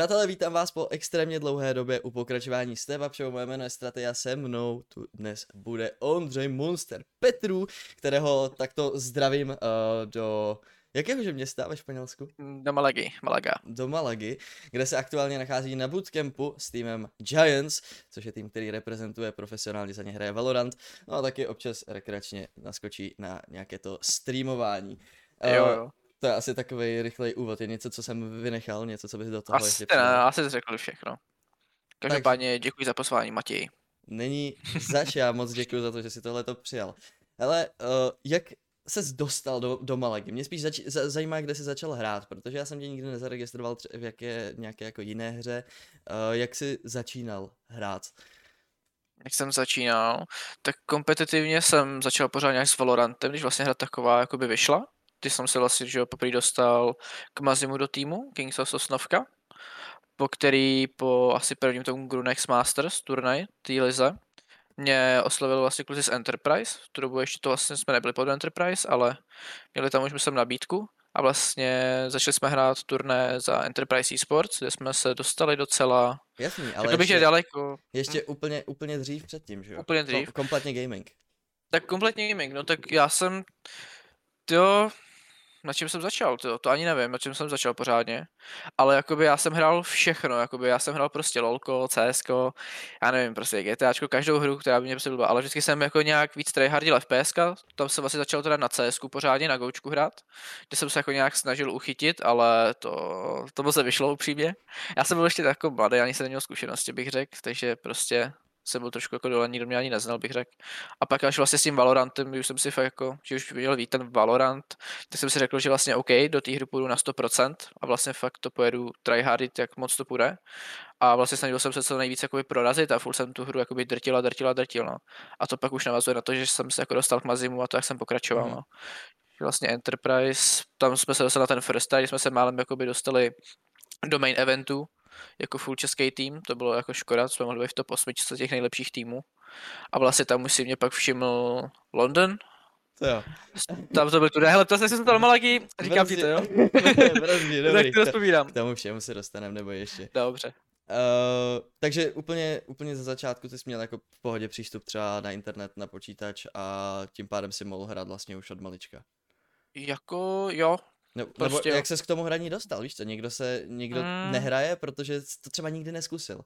Přátelé, vítám vás po extrémně dlouhé době u pokračování Steva Show. Moje jméno je Straty a se mnou tu dnes bude Ondřej Monster Petru, kterého takto zdravím uh, do jakéhože města ve Španělsku? Do Malagy, Malaga. Do Malagy, kde se aktuálně nachází na bootcampu s týmem Giants, což je tým, který reprezentuje profesionálně za ně hraje Valorant, no a taky občas rekreačně naskočí na nějaké to streamování. Jo, jo. To je asi takový rychlej úvod. Je něco, co jsem vynechal, něco, co bys do toho Asi, ještě ne, asi jsi řekl všechno. Každopádně děkuji za poslání, Matěj. Není zač, já moc děkuji za to, že si tohle to přijal. Ale uh, jak ses dostal do, do Malagy? Mě spíš zač- za- zajímá, kde jsi začal hrát, protože já jsem tě nikdy nezaregistroval tře- v jaké, nějaké jako jiné hře. Uh, jak jsi začínal hrát? Jak jsem začínal, tak kompetitivně jsem začal pořád nějak s Valorantem, když vlastně hra taková jakoby vyšla. Ty jsem se vlastně, že jo, poprvé dostal k Mazimu do týmu, Kings of Sosnovka, po který po asi prvním tomu Grunex Masters turnaj, té lize, mě oslovil vlastně kluci z Enterprise, v tu dobu ještě to vlastně jsme nebyli pod Enterprise, ale měli tam už myslím nabídku a vlastně začali jsme hrát turné za Enterprise Esports, kde jsme se dostali docela, Jasný, ale bych, ještě, daleko, ještě úplně, úplně dřív předtím, že jo? Úplně dřív. Kom- kompletně gaming. tak kompletně gaming, no tak já jsem, jo, na čem jsem začal, to, to ani nevím, na čem jsem začal pořádně, ale jakoby já jsem hrál všechno, jakoby já jsem hrál prostě LOLko, CSko, já nevím, prostě GTAčko, každou hru, která by mě prostě byla, ale vždycky jsem jako nějak víc tryhardil FPS, tam jsem vlastně začal teda na CSku pořádně, na Goučku hrát, kde jsem se jako nějak snažil uchytit, ale to, to moc nevyšlo upřímně. Já jsem byl ještě jako mladý, ani jsem neměl zkušenosti, bych řekl, takže prostě jsem byl trošku jako dole, nikdo mě ani neznal, bych řekl. A pak až vlastně s tím Valorantem, už jsem si fakt jako, že už měl vít ten Valorant, tak jsem si řekl, že vlastně OK, do té hry půjdu na 100% a vlastně fakt to pojedu tryhardit, jak moc to půjde. A vlastně snažil jsem se co nejvíc jakoby prorazit a furt jsem tu hru jakoby drtil a drtil a drtil, no. A to pak už navazuje na to, že jsem se jako dostal k Mazimu a to, jak jsem pokračoval, Mhm. no. Vlastně Enterprise, tam jsme se dostali na ten first try, kdy jsme se málem jakoby dostali do main eventu, jako full český tým, to bylo jako škoda, jsme mohli být v top 8 těch nejlepších týmů. A vlastně tam už si mě pak všiml London, To jo. tam to byl tu, hele, to jsem se do Malagy, říkám ti to, jo? Brzdi, tak dobrý. to rozpovídám. K tomu všemu se dostaneme, nebo ještě. Dobře. Uh, takže úplně, úplně za začátku ty jsi měl jako v pohodě přístup třeba na internet, na počítač a tím pádem si mohl hrát vlastně už od malička. Jako, jo, No, Prostě nebo jak ses k tomu hraní dostal, víš co, někdo se, někdo Mm. nehraje, protože to třeba nikdy neskusil.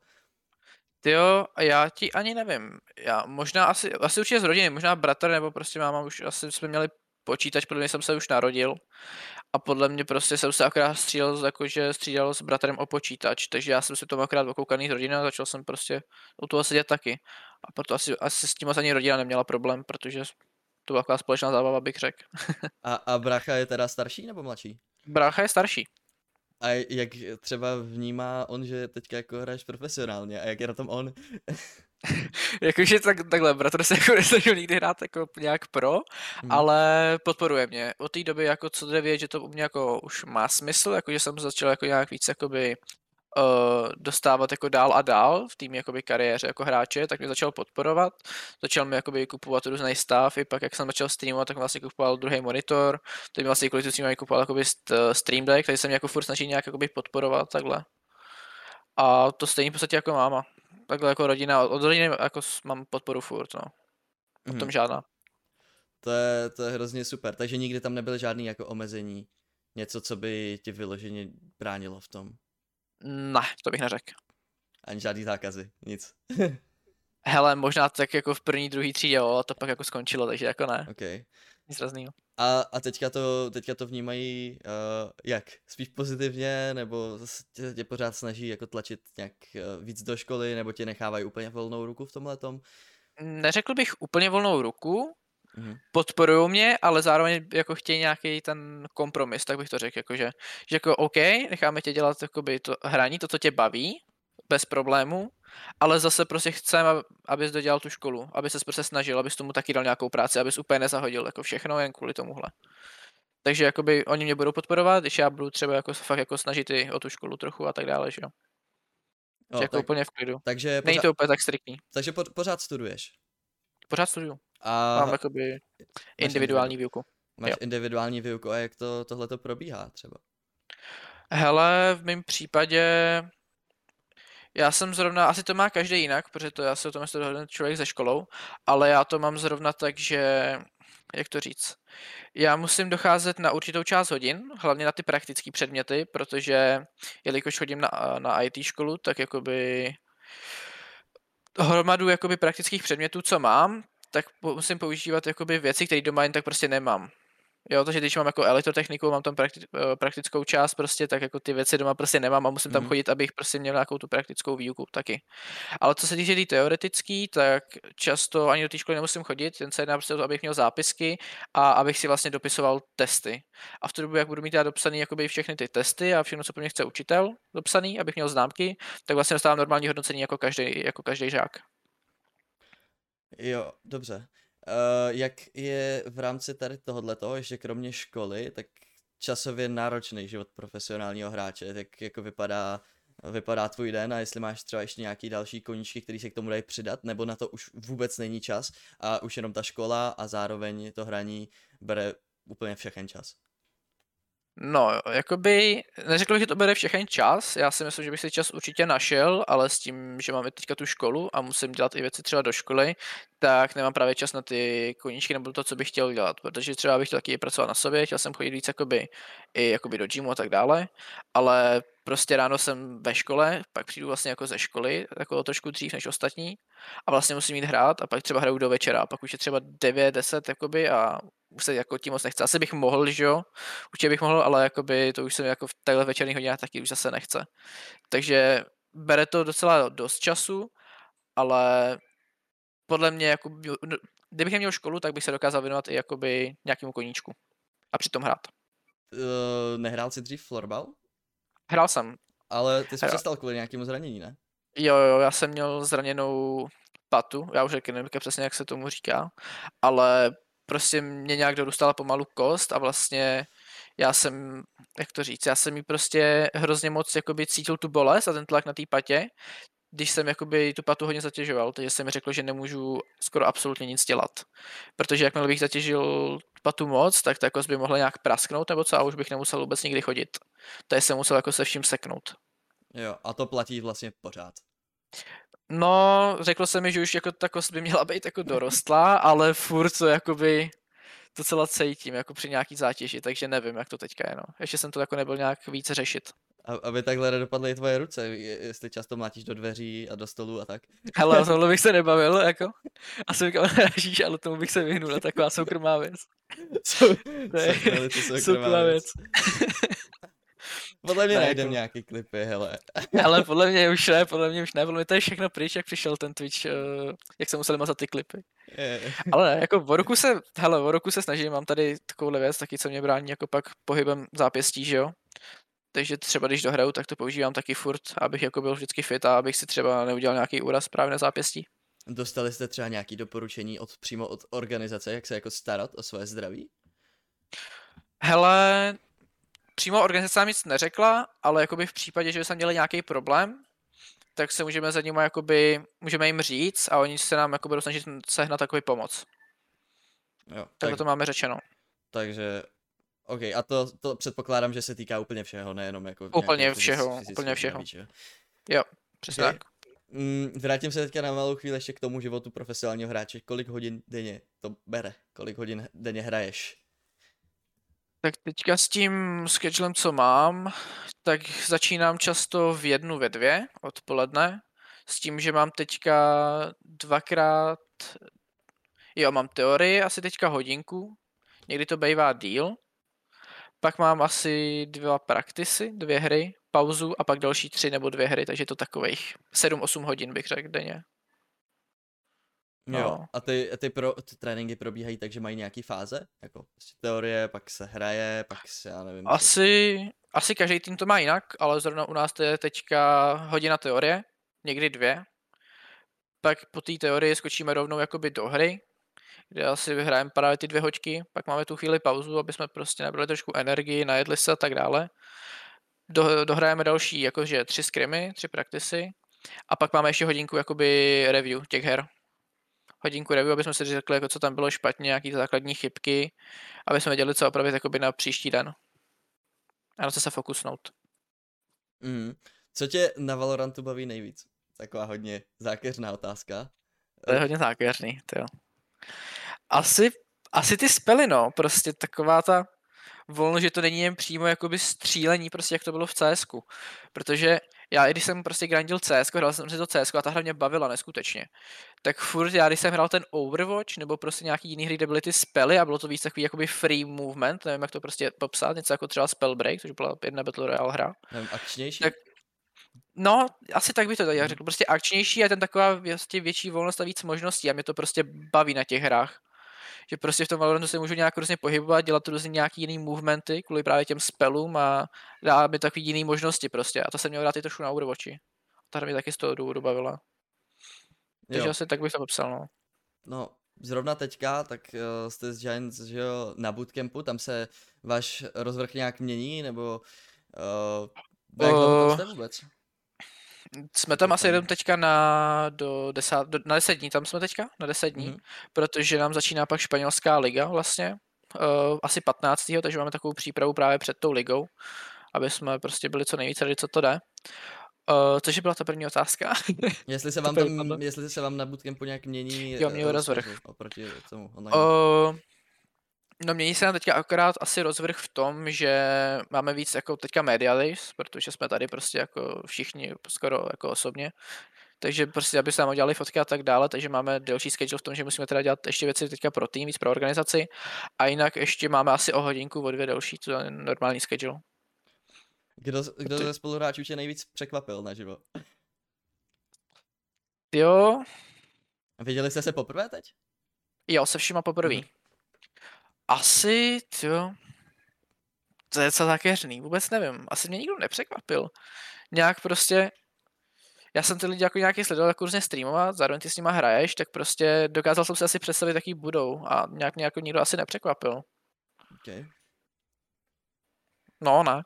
ty jo, a já ti ani nevím, já možná asi, asi určitě z rodiny, možná bratr nebo prostě máma už asi jsme měli počítač, protože jsem se už narodil a podle mě prostě jsem se akorát střídal, jakože střídal s bratrem o počítač, takže já jsem si tomu akorát okoukaný z rodiny a začal jsem prostě u toho sedět taky. A proto asi, asi s tím moc ani rodina neměla problém, protože to byla taková společná zábava, bych řekl. A, a brácha je teda starší nebo mladší? Brácha je starší. A jak třeba vnímá on, že teďka jako hraješ profesionálně a jak je na tom on? Jakože tak, takhle, bratr se jako nesnažil nikdy hrát jako nějak pro, Hmm. ale podporuje mě. Od té doby, jako co jde vědět, že to u mě jako už má smysl, jakože jsem začal jako nějak víc jakoby uh, dostávat jako dál a dál v tým jakoby kariéře jako hráče, tak mě začal podporovat, začal mi jakoby kupovat různý stav, i pak jak jsem začal streamovat, tak vlastně kupoval druhý monitor, to mi vlastně kvůli streamu kupoval jakoby st- stream deck, takže jsem mě jako furt snaží nějak jakoby podporovat takhle. A to stejně v podstatě jako máma. Takhle jako rodina, od rodiny jako mám podporu furt, no. O tom Mhm. žádná. To je, to je hrozně super, takže nikdy tam nebyly žádný jako omezení, něco, co by tě vyloženě bránilo v tom. Ne, to bych neřekl. Ani žádný zákazy, nic. Hele, možná tak jako v první, druhý třídě, jo, a to pak jako skončilo, takže jako ne, OK. nic raznýho. A, a teďka, to, teďka to vnímají uh, jak? Spíš pozitivně, nebo zase tě, tě pořád snaží jako tlačit nějak uh, víc do školy, nebo tě nechávají úplně volnou ruku v tomhle tom? Neřekl bych úplně volnou ruku, Mhm. podporují mě, ale zároveň jako chtějí nějaký ten kompromis, tak bych to řekl, jakože, že jako OK, necháme tě dělat jakoby to hraní, to, co tě baví, bez problému, ale zase prostě chceme, ab- abys dodělal tu školu, aby se prostě snažil, abys tomu taky dal nějakou práci, abys úplně nezahodil jako všechno jen kvůli tomuhle. Takže jakoby oni mě budou podporovat, když já budu třeba jako fakt jako snažit i o tu školu trochu a tak dále, že jo. No, jako tak, úplně v klidu. takže, Není pořád, to úplně tak striktní. takže po, pořád studuješ. Pořád studuju. A Mám jakoby individuální výuku. máš jo. individuální výuku a jak to tohle to probíhá třeba? Hele, v mém případě Já jsem zrovna, asi to má každý jinak, protože to já se o tom ještě dohodnu člověk ze školou, ale já to mám zrovna tak, že, jak to říct, já musím docházet na určitou část hodin, hlavně na ty praktické předměty, protože jelikož chodím na, na IT školu, tak jakoby hromadu jakoby praktických předmětů, co mám, tak musím používat jakoby věci, které doma jen tak prostě nemám. Jo, takže když mám jako elektrotechniku, mám tam prakti- eh, praktickou část prostě, tak jako ty věci doma prostě nemám a musím tam Mhm. chodit, abych prostě měl nějakou tu praktickou výuku taky. Ale co se týče té teoretický, tak často ani do té školy nemusím chodit, jen se jedná prostě o to, abych měl zápisky a abych si vlastně dopisoval testy. A v tu dobu, jak budu mít já dopsaný jakoby všechny ty testy a všechno, co po mně chce učitel dopsaný, abych měl známky, tak vlastně dostávám normální hodnocení jako každý, jako každý žák. Jo, dobře. Uh, jak je v rámci tady tohoto, ještě kromě školy, tak časově náročný život profesionálního hráče, jak jako vypadá, vypadá tvůj den a jestli máš třeba ještě nějaký další koníčky, který se k tomu dají přidat, nebo na to už vůbec není čas a už jenom ta škola a zároveň to hraní bere úplně všechen čas. No, jakoby, neřekl bych, že to bere všechen čas, já si myslím, že bych si čas určitě našel, ale s tím, že máme teďka tu školu a musím dělat i věci třeba do školy, tak nemám právě čas na ty koníčky nebo to, co bych chtěl dělat, protože třeba bych chtěl taky pracovat na sobě, chtěl jsem chodit víc jakoby, i jakoby do gymu a tak dále, ale prostě ráno jsem ve škole, pak přijdu vlastně jako ze školy, jako trošku dřív než ostatní a vlastně musím jít hrát a pak třeba hraju do večera, pak už je třeba 9, 10 jakoby a už se jako tím moc nechce. Asi bych mohl, že jo, určitě bych mohl, ale jakoby to už se jako v takhle večerních hodinách taky už zase nechce. Takže bere to docela dost času, ale podle mě, jako, kdybych neměl školu, tak bych se dokázal věnovat i jakoby nějakému koníčku a přitom hrát. Uh, nehrál jsi dřív florbal? Hrál jsem. Ale ty jsi Hrál. přestal kvůli nějakému zranění, ne? Jo, jo, já jsem měl zraněnou patu, já už řeknu, nevím přesně, jak se tomu říká, ale prostě mě nějak dorůstala pomalu kost a vlastně já jsem, jak to říct, já jsem jí prostě hrozně moc jakoby cítil tu bolest a ten tlak na té patě, když jsem jakoby tu patu hodně zatěžoval, takže jsem mi řekl, že nemůžu skoro absolutně nic dělat. Protože jakmile bych zatěžil patu moc, tak ta kost by mohla nějak prasknout nebo co a už bych nemusel vůbec nikdy chodit. Takže jsem musel jako se vším seknout. Jo, a to platí vlastně pořád. No, řekl jsem mi, že už jako ta kost by měla být jako dorostlá, ale furt to jakoby docela cítím, jako při nějaký zátěži, takže nevím, jak to teďka je, no. Ještě jsem to jako nebyl nějak více řešit. A, aby takhle nedopadly i tvoje ruce, je- jestli často mlátíš do dveří a do stolu a tak. Hele, o tomhle bych se nebavil, jako. Asi kam narážíš, ale tomu bych se vyhnul, taková soukromá věc. Jsou, To je soukromá soukromá věc. Podle mě Ne, najdem jako- nějaký klipy, hele. Ale podle mě už ne, podle mě už ne, podle mě to je všechno pryč, jak přišel ten Twitch, eh, jak se museli mazat ty klipy. Je, Ale ne, jako o ruku se, hele, o ruku se snažím, mám tady takovouhle věc, taky co mě brání jako pak pohybem zápěstí, že jo. Takže třeba když dohraju, tak to používám taky furt, abych jako byl vždycky fit a abych si třeba neudělal nějaký úraz právě na zápěstí. Dostali jste třeba nějaké doporučení od, přímo od organizace, jak se jako starat o své zdraví? Hele, přímo organizace nám nic neřekla, ale jakoby v případě, že jsme měli nějaký problém, tak se můžeme za nimi jakoby, můžeme jim říct a oni se nám jako budou snažit sehnat takový pomoc. Jo, Takhle tak, to máme řečeno. takže, OK, a to, to předpokládám, že se týká úplně všeho, nejenom jako Úplně fyzic- všeho, úplně všeho. zdraví, že jo? Přesně Ok. tak. Mm, vrátím se teďka na malou chvíli ještě k tomu životu profesionálního hráče. Kolik hodin denně to bere? Kolik hodin denně hraješ? Tak teďka s tím schedulem, co mám, tak začínám často v jednu, ve dvě odpoledne, s tím, že mám teďka dvakrát, jo, mám teorii, asi teďka hodinku, někdy to bývá díl, pak mám asi dva praktisy, dvě hry, pauzu a pak další tři nebo dvě hry, takže to takových 7-8 hodin bych řekl denně. Jo, No. a ty, ty, pro, ty tréninky probíhají tak, že mají nějaký fáze? Jako prostě teorie, pak se hraje, pak se, já nevím. co. Asi, asi každý tým to má jinak, ale zrovna u nás to je teďka hodina teorie, někdy dvě. Pak po té teorii skočíme rovnou jakoby do hry, kde asi vyhrajeme právě ty dvě hoďky, pak máme tu chvíli pauzu, aby jsme prostě nabrali trošku energii, najedli se a tak dále. Do, dohrajeme další, jakože tři skrimy, tři praktisy a pak máme ještě hodinku jakoby review těch her. Hodinku review, aby jsme si řekli, jako co tam bylo špatně, nějaký základní chybky, aby jsme věděli, co opravit jakoby na příští den. A na co se fokusnout. Mhm. Co tě na Valorantu baví nejvíc? Taková hodně zákeřná otázka. To je hodně zákeřný, jo. Asi, asi ty spely, no, prostě taková ta volno, že to není jen přímo jakoby střílení, prostě jak to bylo v cs Protože já, i když jsem prostě grindil CS, hrál jsem si to CS a ta hra mě bavila neskutečně, tak furt já, když jsem hrál ten Overwatch nebo prostě nějaký jiný hry, kde byly ty spely a bylo to víc takový jakoby free movement, nevím jak to prostě popsat, něco jako třeba Spellbreak, což byla jedna Battle Royale hra. Nevím, akčnější? Tak, No, asi tak bych to tak řekl. Prostě akčnější a ten taková vlastně větší volnost a víc možností a mě to prostě baví na těch hrách že prostě v tom Valorantu se můžu nějak různě pohybovat, dělat různě nějaký jiný movementy kvůli právě těm spelům a dá mi takový jiný možnosti prostě. A to jsem měl rád i trošku na Overwatchi. Ta hra mě taky z toho důvodu bavila. Takže jo. asi tak bych to popsal, no. No, zrovna teďka, tak uh, jste z Giants, že jo, na bootcampu, tam se váš rozvrh nějak mění, nebo uh, jak uh, to vůbec? Jsme tam asi jenom teďka na, do desát, do, na 10 dní, tam jsme teďka, na 10 dní, mm-hmm. protože nám začíná pak španělská liga vlastně, uh, asi 15. takže máme takovou přípravu právě před tou ligou, aby jsme prostě byli co nejvíce co to jde. Uh, což byla ta první otázka. jestli se vám tam, jestli se vám na bootcampu nějak mění jo, měl rozvrh. oproti tomu online. Uh, No mění se nám teďka akorát asi rozvrh v tom, že máme víc jako teďka media days, protože jsme tady prostě jako všichni skoro jako osobně. Takže prostě, aby se nám udělali fotky a tak dále, takže máme delší schedule v tom, že musíme teda dělat ještě věci teďka pro tým, víc pro organizaci. A jinak ještě máme asi o hodinku, o dvě delší, to je normální schedule. Kdo, kdo ze spoluhráčů tě nejvíc překvapil naživo? Jo. Viděli jste se poprvé teď? Jo, se všima poprvé. Mm. Asi, jo. To je co zakeřný, vůbec nevím. Asi mě nikdo nepřekvapil. Nějak prostě, já jsem ty lidi jako nějaký sledoval jako různě streamovat, zároveň ty s nima hraješ, tak prostě dokázal jsem si asi představit, jaký budou a nějak mě jako nikdo asi nepřekvapil. Okay. No, ne.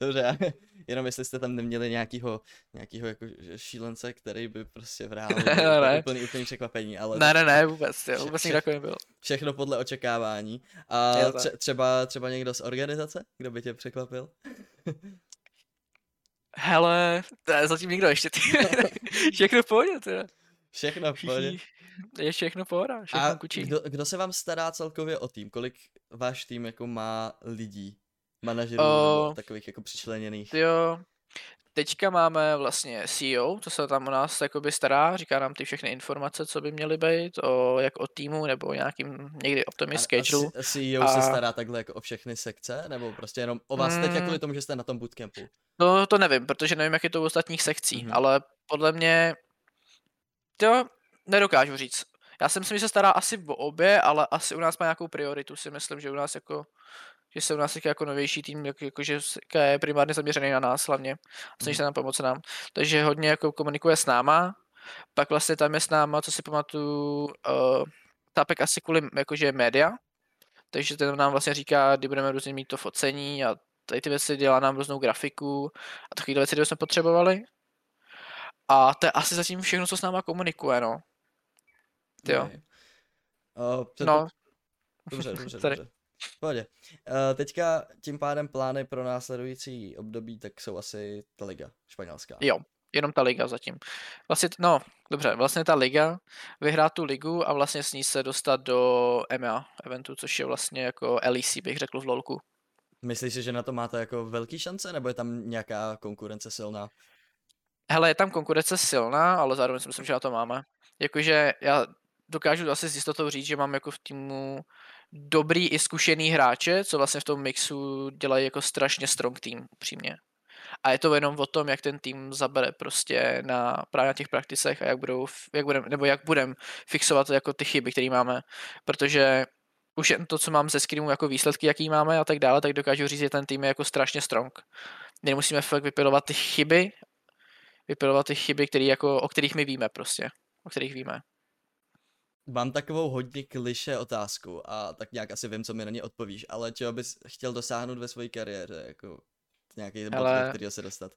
Dobře, jenom jestli jste tam neměli nějakýho, nějakýho jako šílence, který by prostě vrál ne, úplný, úplný překvapení, ale... Ne, ne, ne, vůbec, jo, vůbec nikdo takový byl. Všechno podle očekávání. A tře- třeba, třeba někdo z organizace, kdo by tě překvapil? Hele, to je zatím nikdo ještě, ty. všechno v pohodě, teda. Všechno v pohodě. Je všechno pohoda, všechno A kučí. Kdo, kdo se vám stará celkově o tým? Kolik váš tým jako má lidí? Manažerů uh, nebo takových jako přičleněných. Jo, teďka máme vlastně CEO, to se tam u nás jakoby stará, říká nám ty všechny informace, co by měly být, o, jak o týmu nebo nějakým někdy optimist schedule. A CEO a... se stará takhle jako o všechny sekce, nebo prostě jenom o vás mm, teď jako tomu, že jste na tom bootcampu? No to nevím, protože nevím, jak je to u ostatních sekcí, mm-hmm. ale podle mě, jo, nedokážu říct. Já si myslím, že se stará asi o obě, ale asi u nás má nějakou prioritu, si myslím, že u nás jako že se u nás jako novější tým, jak, jako, že je primárně zaměřený na nás hlavně a snaží se nám pomoct nám. Takže hodně jako komunikuje s náma, pak vlastně tam je s náma, co si pamatuju, uh, Tapek asi kvůli jakože média, takže ten nám vlastně říká, kdy budeme různě mít to focení a tady ty věci dělá nám různou grafiku a takové věci, které jsme potřebovali. A to je asi zatím všechno, co s náma komunikuje, no. Jo. Uh, no. Dobře, dobře, dobře. Pohodě. Uh, teďka tím pádem plány pro následující období, tak jsou asi ta liga španělská. Jo, jenom ta liga zatím. Vlastně, no, dobře, vlastně ta liga, vyhrát tu ligu a vlastně s ní se dostat do EMEA eventu, což je vlastně jako LEC, bych řekl v LOLku. Myslíš si, že na to máte jako velký šance, nebo je tam nějaká konkurence silná? Hele, je tam konkurence silná, ale zároveň si myslím, že na to máme. Jakože já dokážu asi s jistotou říct, že mám jako v týmu dobrý i zkušený hráče, co vlastně v tom mixu dělají jako strašně strong tým, upřímně. A je to jenom o tom, jak ten tým zabere prostě na právě na těch prakticech a jak budou, jak budem, nebo jak budem fixovat jako ty chyby, které máme. Protože už jen to, co mám ze screenu jako výsledky, jaký máme a tak dále, tak dokážu říct, že ten tým je jako strašně strong. Nemusíme fakt vypilovat ty chyby, vypilovat ty chyby, který jako, o kterých my víme prostě, o kterých víme. Mám takovou hodně kliše otázku a tak nějak asi vím, co mi na ně odpovíš, ale čeho bys chtěl dosáhnout ve své kariéře, jako nějaký bod, ale... který se dostat?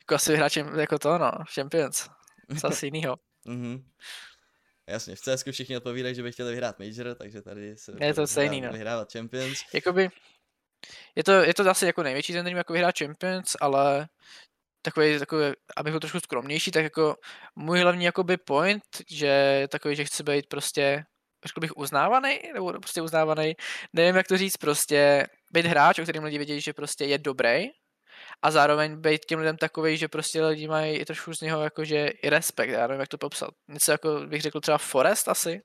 Jako asi vyhrát jako to, no, Champions, co asi jinýho. mm-hmm. Jasně, v CS všichni odpovídají, že by chtěli vyhrát Major, takže tady se je to stejný, no. vyhrávat Champions. Jakoby, je to, je to asi jako největší ten dream, jako vyhrát Champions, ale takový, takový, abych byl trošku skromnější, tak jako můj hlavní jakoby point, že takový, že chci být prostě řekl bych uznávaný, nebo prostě uznávaný, nevím jak to říct, prostě být hráč, o kterým lidi vědí, že prostě je dobrý, a zároveň být těm lidem takový, že prostě lidi mají i trošku z něho jakože i respekt, já nevím, jak to popsat. Něco jako bych řekl třeba Forest asi,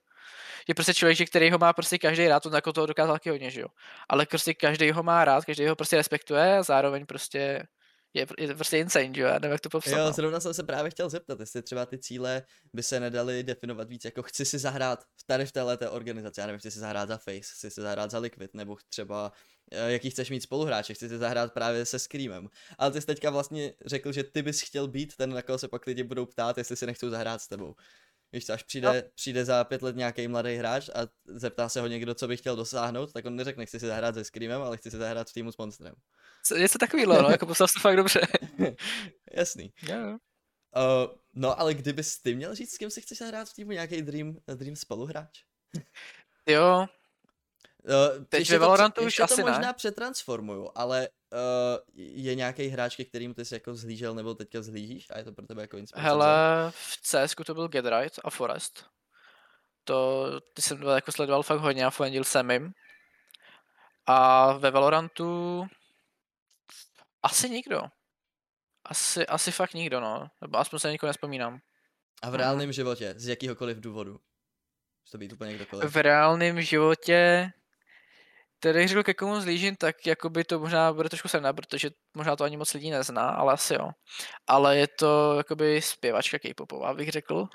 je prostě člověk, který ho má prostě každý rád, on jako toho dokázal taky hodně, že jo. Ale prostě každý ho má rád, každý ho prostě respektuje a zároveň prostě je, je prostě insane, že jo, já nevím, jak to popsat. Jo, no. zrovna jsem se právě chtěl zeptat, jestli třeba ty cíle by se nedaly definovat víc, jako chci si zahrát tady v téhle organizaci, já nevím, chci si zahrát za Face, chci si zahrát za Liquid, nebo třeba eh, jaký chceš mít spoluhráče, chci si zahrát právě se Screamem. Ale ty jsi teďka vlastně řekl, že ty bys chtěl být ten, na koho se pak lidi budou ptát, jestli si nechcou zahrát s tebou. Víš co, až přijde, no. přijde za pět let nějaký mladý hráč a zeptá se ho někdo, co by chtěl dosáhnout, tak on neřekne, chci si zahrát se Screamem, ale chci si zahrát v týmu s Monstrem. Něco takového, no, jako poslal se fakt dobře. Jasný. Yeah. Uh, no, ale kdybys ty měl říct, s kým si chceš zahrát v týmu, nějaký Dream, Dream spoluhráč? jo. Uh, Teď ve Valorantu to, už asi to možná ne. přetransformuju, ale je nějaký hráč, ke kterým ty jsi jako zhlížel nebo teďka zhlížíš a je to pro tebe jako inspirace? Hele, v CS to byl Get Right a Forest. To, ty jsem jako sledoval fakt hodně a fandil jsem jim. A ve Valorantu asi nikdo. Asi, asi fakt nikdo, no. Nebo aspoň se nikoho nespomínám. A v reálném hmm. životě, z jakýhokoliv důvodu? Může to být úplně kdokoliv. V reálném životě, tedy řekl ke komu zlížím, tak jakoby to možná bude trošku sranda, protože možná to ani moc lidí nezná, ale asi jo. Ale je to jakoby zpěvačka K-popová, bych řekl.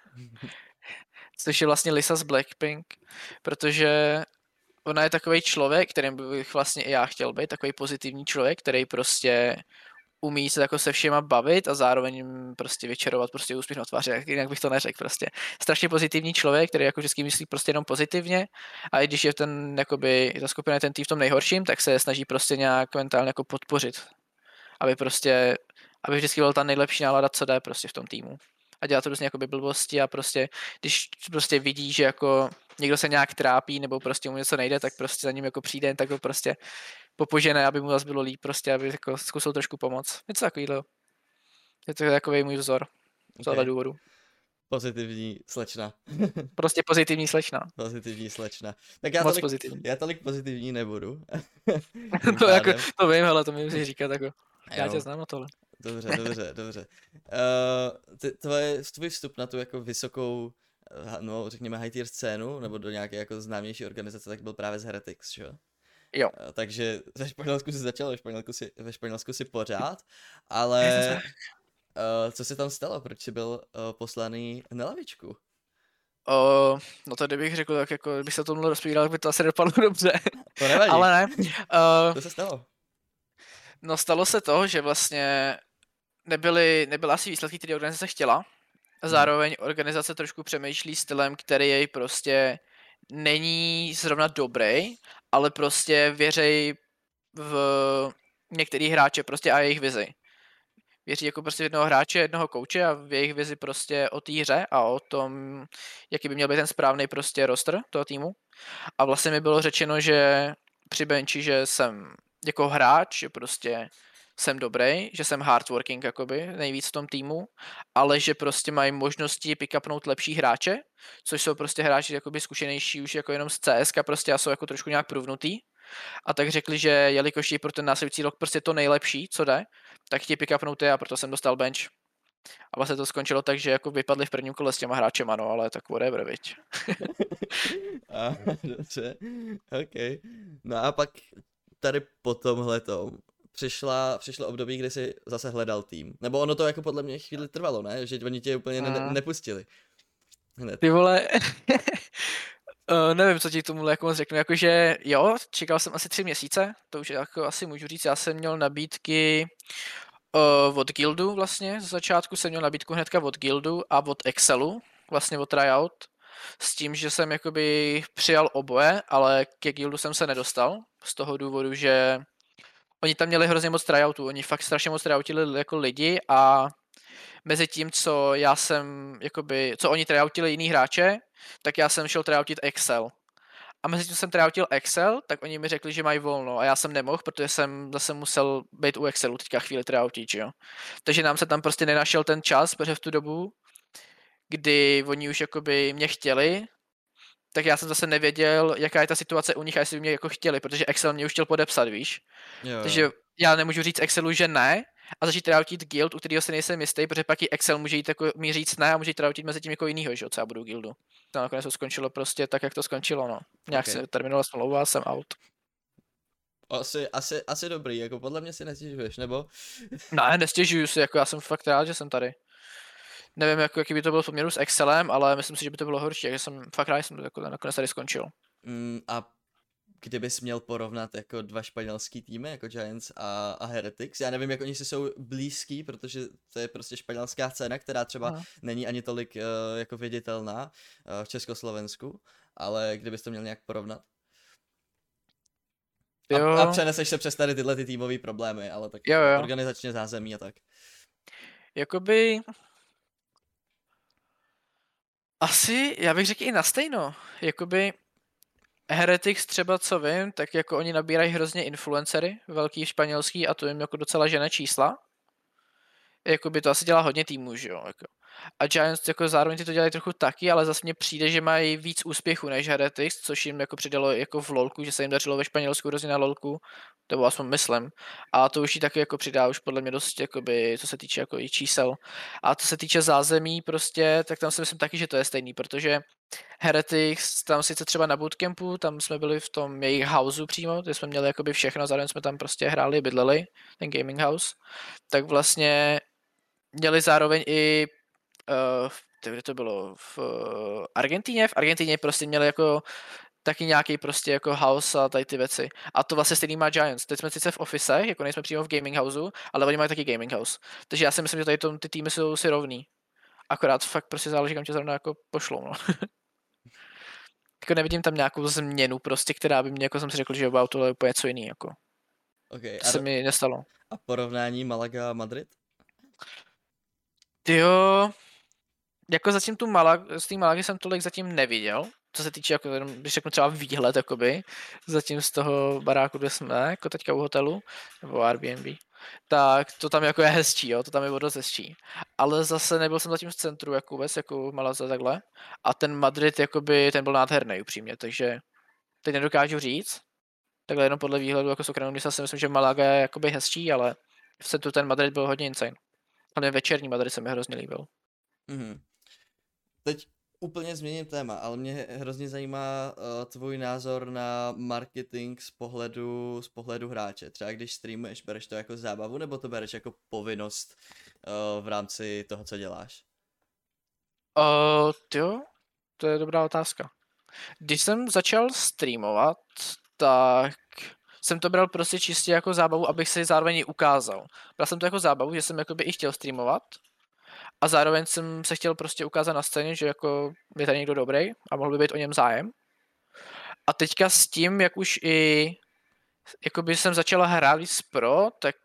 Což je vlastně Lisa z Blackpink, protože ona je takový člověk, kterým bych vlastně i já chtěl být, takový pozitivní člověk, který prostě umí se jako se všema bavit a zároveň prostě vyčarovat prostě úspěch na tváři, jinak bych to neřekl prostě. Strašně pozitivní člověk, který jako vždycky myslí prostě jenom pozitivně a i když je ten, jakoby, ta skupina ten tým v tom nejhorším, tak se snaží prostě nějak mentálně jako podpořit, aby prostě, aby vždycky byl ta nejlepší nálada, co jde prostě v tom týmu a dělá to různě jako blbosti a prostě, když prostě vidí, že jako někdo se nějak trápí nebo prostě mu něco nejde, tak prostě za ním jako přijde, tak ho prostě popožené, aby mu zase bylo líp, prostě, aby jako zkusil trošku pomoct. Něco takového. Je to takový můj vzor. Z okay. důvodu. Pozitivní slečna. prostě pozitivní slečna. Pozitivní slečna. Tak já, tolik, pozitivní. já tolik pozitivní nebudu. to, jako, to vím, ale to mi musíš říkat jako. Já tě znám na tohle. Dobře, dobře, dobře. Uh, ty, tvoje, tvůj vstup na tu jako vysokou, eh, no řekněme high tier scénu, nebo do nějaké jako známější organizace, tak byl právě z Heretics, že jo? Jo. Uh, takže ve Španělsku si začal, ve Španělsku si, ve Španělsku si pořád, ale uh, co se tam stalo? Proč jsi byl uh, poslaný na lavičku? Uh, no to kdybych řekl, tak jako kdybych se tomu rozpíral, tak by to asi dopadlo dobře. To nevadí. ale ne. Uh, co se stalo? No stalo se to, že vlastně nebyly, nebyly asi výsledky, které organizace chtěla. A hmm. zároveň organizace trošku přemýšlí stylem, který jej prostě není zrovna dobrý, ale prostě věřej v některý hráče prostě a jejich vizi. Věří jako prostě jednoho hráče, jednoho kouče a v jejich vizi prostě o té hře a o tom, jaký by měl být ten správný prostě roster toho týmu. A vlastně mi bylo řečeno, že při benchi, že jsem jako hráč, že prostě jsem dobrý, že jsem hardworking jakoby, nejvíc v tom týmu, ale že prostě mají možnosti pick upnout lepší hráče, což jsou prostě hráči jakoby zkušenější už jako jenom z CS prostě a jsou jako trošku nějak průvnutý. A tak řekli, že jelikož je pro ten následující rok prostě to nejlepší, co jde, tak ti pick upnout a proto jsem dostal bench. A vlastně to skončilo tak, že jako vypadli v prvním kole s těma hráčema, no, ale tak whatever, viď. a, dobře, ok. No a pak tady po tomhle přišla, přišlo období, kdy si zase hledal tým. Nebo ono to jako podle mě chvíli trvalo, ne? Že oni tě úplně ne- nepustili. Hned. Ty vole, uh, nevím, co ti tomu jako moc řeknu, jakože jo, čekal jsem asi tři měsíce, to už jako asi můžu říct, já jsem měl nabídky uh, od Guildu vlastně, z začátku jsem měl nabídku hnedka od Guildu a od Excelu, vlastně od Tryout, s tím, že jsem jakoby přijal oboje, ale ke Guildu jsem se nedostal, z toho důvodu, že oni tam měli hrozně moc tryoutů, oni fakt strašně moc tryoutili jako lidi a mezi tím, co já jsem, jakoby, co oni tryoutili jiný hráče, tak já jsem šel tryoutit Excel. A mezi tím jsem teda util Excel, tak oni mi řekli, že mají volno a já jsem nemohl, protože jsem zase musel být u Excelu teďka chvíli utíč, jo. Takže nám se tam prostě nenašel ten čas, protože v tu dobu, kdy oni už jakoby mě chtěli, tak já jsem zase nevěděl, jaká je ta situace u nich a jestli by mě jako chtěli, protože Excel mě už chtěl podepsat, víš. Jo, Takže já nemůžu říct Excelu, že ne, a začít teda utit guild, u kterého si nejsem jistý, protože pak i Excel může jít jako, mi říct ne a může teda utit mezi tím jako jinýho, že jo, co já budu guildu. To nakonec to skončilo prostě tak, jak to skončilo, no. Nějak Ok. okay. se terminovala smlouva, jsem out. Asi, asi, asi dobrý, jako podle mě si nestěžuješ, nebo? Ne, nestěžuju si, jako já jsem fakt rád, že jsem tady. Nevím, jako, jaký by to bylo v poměru s Excelem, ale myslím si, že by to bylo horší, takže jsem fakt rád, že jsem to jako nakonec tady skončil. Mm, a kdybys měl porovnat jako dva španělský týmy, jako Giants a, a Heretics, já nevím, jak oni si jsou blízký, protože to je prostě španělská scéna, která třeba Aha. není ani tolik uh, jako viditelná uh, v Československu, ale kdybys to měl nějak porovnat. A, Jo, a přeneseš se přes tady tyhle ty týmové problémy, ale tak Jo, jo. organizačně zázemí a tak. jakoby... Asi, já bych řekl i na stejno. Jakoby Heretics třeba, co vím, tak jako oni nabírají hrozně influencery, velký španělský, a to jim jako docela žene čísla. Jakoby to asi dělá hodně týmů, že jo. Jako. A Giants jako zároveň ty to dělají trochu taky, ale zase mně přijde, že mají víc úspěchu než Heretics, což jim jako přidalo jako v LOLku, že se jim dařilo ve Španělsku hrozně na LOLku, nebo aspoň myslím. A to už jí taky jako přidá už podle mě dost, jakoby, co se týče jako i čísel. A co se týče zázemí prostě, tak tam si myslím taky, že to je stejný, protože Heretics, tam sice třeba na bootcampu, tam jsme byli v tom jejich houseu přímo, kde jsme měli jakoby všechno, zároveň jsme tam prostě hráli, bydleli, ten gaming house, tak vlastně měli zároveň i uh, kde to bylo, v uh, Argentíně, v Argentíně prostě měli jako taky nějaký prostě jako house a tady ty věci. A to vlastně stejný má Giants. Teď jsme sice v office, jako nejsme přímo v gaming houseu, ale oni mají taky gaming house. Takže já si myslím, že tady tom, ty týmy jsou si rovný. Akorát fakt prostě záleží, kam tě zrovna jako pošlou, no. jako nevidím tam nějakou změnu prostě, která by mě, jako jsem si řekl, že wow, tohle je úplně něco jiný, jako. Okay, To a, se mi nestalo. a porovnání Malaga a Madrid? Jo, jako zatím tu Malag, z té Malagy jsem tolik zatím neviděl, co se týče, jako, když řeknu třeba výhled, jakoby, zatím z toho baráku, kde jsme, jako teďka u hotelu, nebo Airbnb, tak to tam jako je hezčí, jo, to tam je dost hezčí. Ale zase nebyl jsem zatím v centru, jako vůbec, jako Malaze takhle. A ten Madrid, jakoby, ten byl nádherný upřímně, takže teď nedokážu říct. Takhle jenom podle výhledu, jako okrajnou města si myslím, že Malaga je jakoby hezčí, ale v centru ten Madrid byl hodně insane. Hlavně večerní Madrid se mi hrozně líbil. Mhm. Teď úplně změním téma, ale mě hrozně zajímá uh, tvůj názor na marketing z pohledu, z pohledu hráče. Třeba když streamuješ, bereš to jako zábavu, nebo to bereš jako povinnost uh, v rámci toho, co děláš? Uh, jo, to je dobrá otázka. Když jsem začal streamovat, tak jsem to bral prostě čistě jako zábavu, abych si zároveň ukázal. Bral jsem to jako zábavu, že jsem jakoby i chtěl streamovat a zároveň jsem se chtěl prostě ukázat na scéně, že jako je tady někdo dobrý a mohl by být o něm zájem. A teďka s tím, jak už i jakoby jsem začala hrát víc pro, tak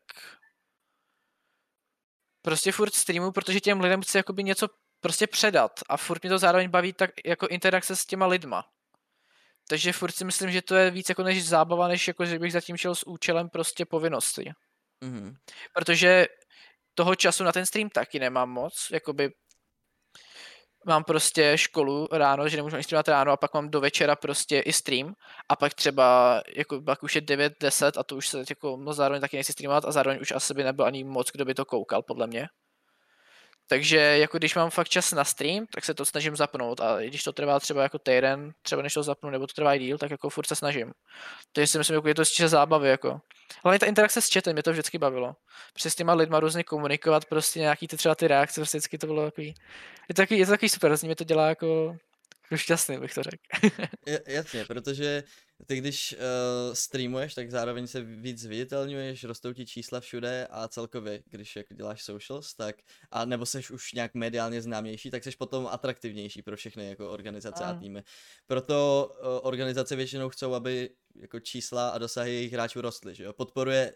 prostě furt streamu, protože těm lidem chci jakoby něco prostě předat a furt mě to zároveň baví tak jako interakce s těma lidma. Takže furt si myslím, že to je víc jako než zábava, než jako, že bych zatím šel s účelem prostě povinnosti. Mhm. Protože toho času na ten stream taky nemám moc, jakoby mám prostě školu ráno, že nemůžu ani streamovat ráno a pak mám do večera prostě i stream a pak třeba, jako pak už je 9, 10 a to už se jako, no zároveň taky nechci streamovat a zároveň už asi by nebyl ani moc, kdo by to koukal, podle mě. Takže jako když mám fakt čas na stream, tak se to snažím zapnout a když to trvá třeba jako týden, třeba než to zapnu, nebo to trvá i díl, tak jako furt se snažím. Takže si myslím, jako je to spíše zábavy, jako. Hlavně ta interakce s chatem, mě to vždycky bavilo. Prostě s těma lidma různě komunikovat, prostě nějaký ty třeba ty reakce, prostě vždycky to bylo takový, je to takový, je to takový super, z mě to dělá jako, jako šťastný, bych to řekl. Jasně, protože ty když uh, streamuješ, tak zároveň se víc viditelňuješ, rostou ti čísla všude a celkově, když jak děláš socials, tak a nebo seš už nějak mediálně známější, tak seš potom atraktivnější pro všechny jako organizace a týmy. Proto uh, organizace většinou chcou, aby jako čísla a dosahy jejich hráčů rostly, že jo? Podporuje